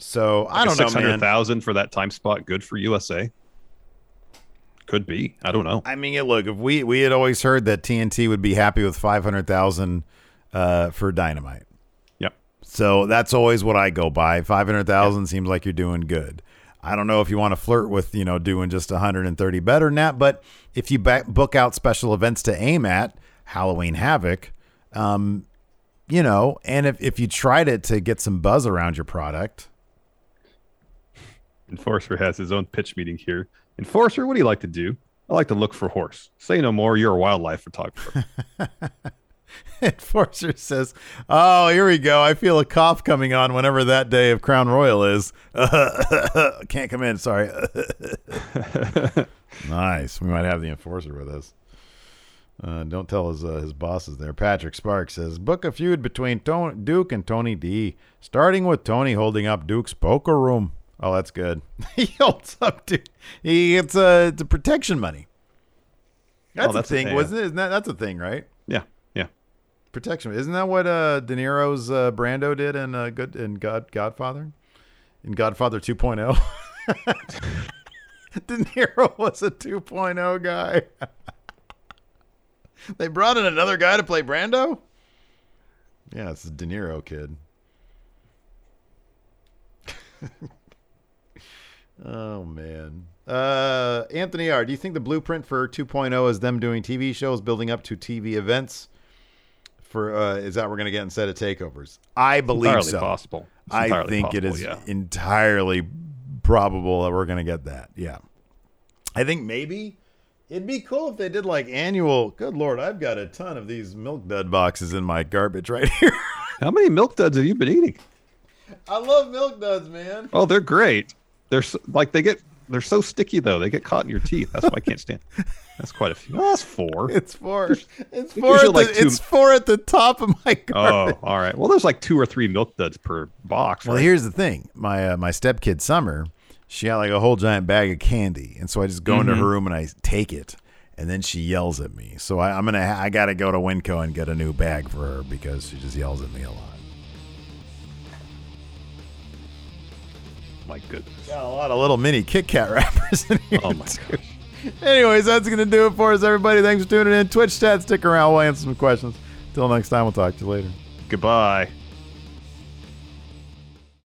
so I don't know, Six hundred thousand for that time spot. Good for USA. Could be. I don't know. I mean, look, if we we had always heard that TNT would be happy with five hundred thousand uh, for Dynamite, Yep. so that's always what I go by. Five hundred thousand seems like you're doing good. I don't know if you want to flirt with you know doing just 130 better than that, but if you back, book out special events to aim at Halloween Havoc, um, you know, and if if you tried it to get some buzz around your product, Enforcer has his own pitch meeting here. Enforcer, what do you like to do? I like to look for horse. Say no more. You're a wildlife photographer. Enforcer says, "Oh, here we go. I feel a cough coming on whenever that day of Crown Royal is. Can't come in. Sorry. nice. We might have the enforcer with us. Uh, don't tell his uh, his bosses there. Patrick Sparks says, "Book a feud between Tony, Duke and Tony D, starting with Tony holding up Duke's poker room. Oh, that's good. he holds up Duke. He gets uh, the protection money. That's, that's a a thing, thing, wasn't it? Isn't that that's a thing, right? yeah. Yeah. protection. Isn't that what uh, De Niro's uh, Brando did in uh, Good in God Godfather, in Godfather 2.0? De Niro was a 2.0 guy. they brought in another guy to play Brando? Yeah, it's the De Niro kid. Oh man. Uh Anthony R, do you think the blueprint for 2.0 is them doing TV shows building up to TV events? For uh is that we're going to get instead of takeovers? I believe entirely so. possible. It's I think it possible, is Yeah. entirely probable that we're going to get that. Yeah. I think maybe it'd be cool if they did like annual. Good lord, I've got a ton of these milk dud boxes in my garbage right here. How many milk duds have you been eating? I love milk duds, man. Oh, they're great. They're so, like they get they're so sticky though. They get caught in your teeth. That's why I can't stand. That's quite a few. That's four. It's four. It's four. At the, like two- It's four at the top of my Oh, all right. Well, there's like two or three milk duds per box. Well, right? here's the thing. My uh, my stepkid Summer, she had like a whole giant bag of candy, and so I just go into her room and I take it, and then she yells at me. So I, I'm gonna I gotta go to Winco and get a new bag for her because she just yells at me a lot. My goodness. Got a lot of little mini Kit Kat wrappers in here. Oh my too. gosh. Anyways, that's gonna do it for us, everybody. Thanks for tuning in. Twitch chat, stick around. We'll answer some questions. Till next time, we'll talk to you later. Goodbye.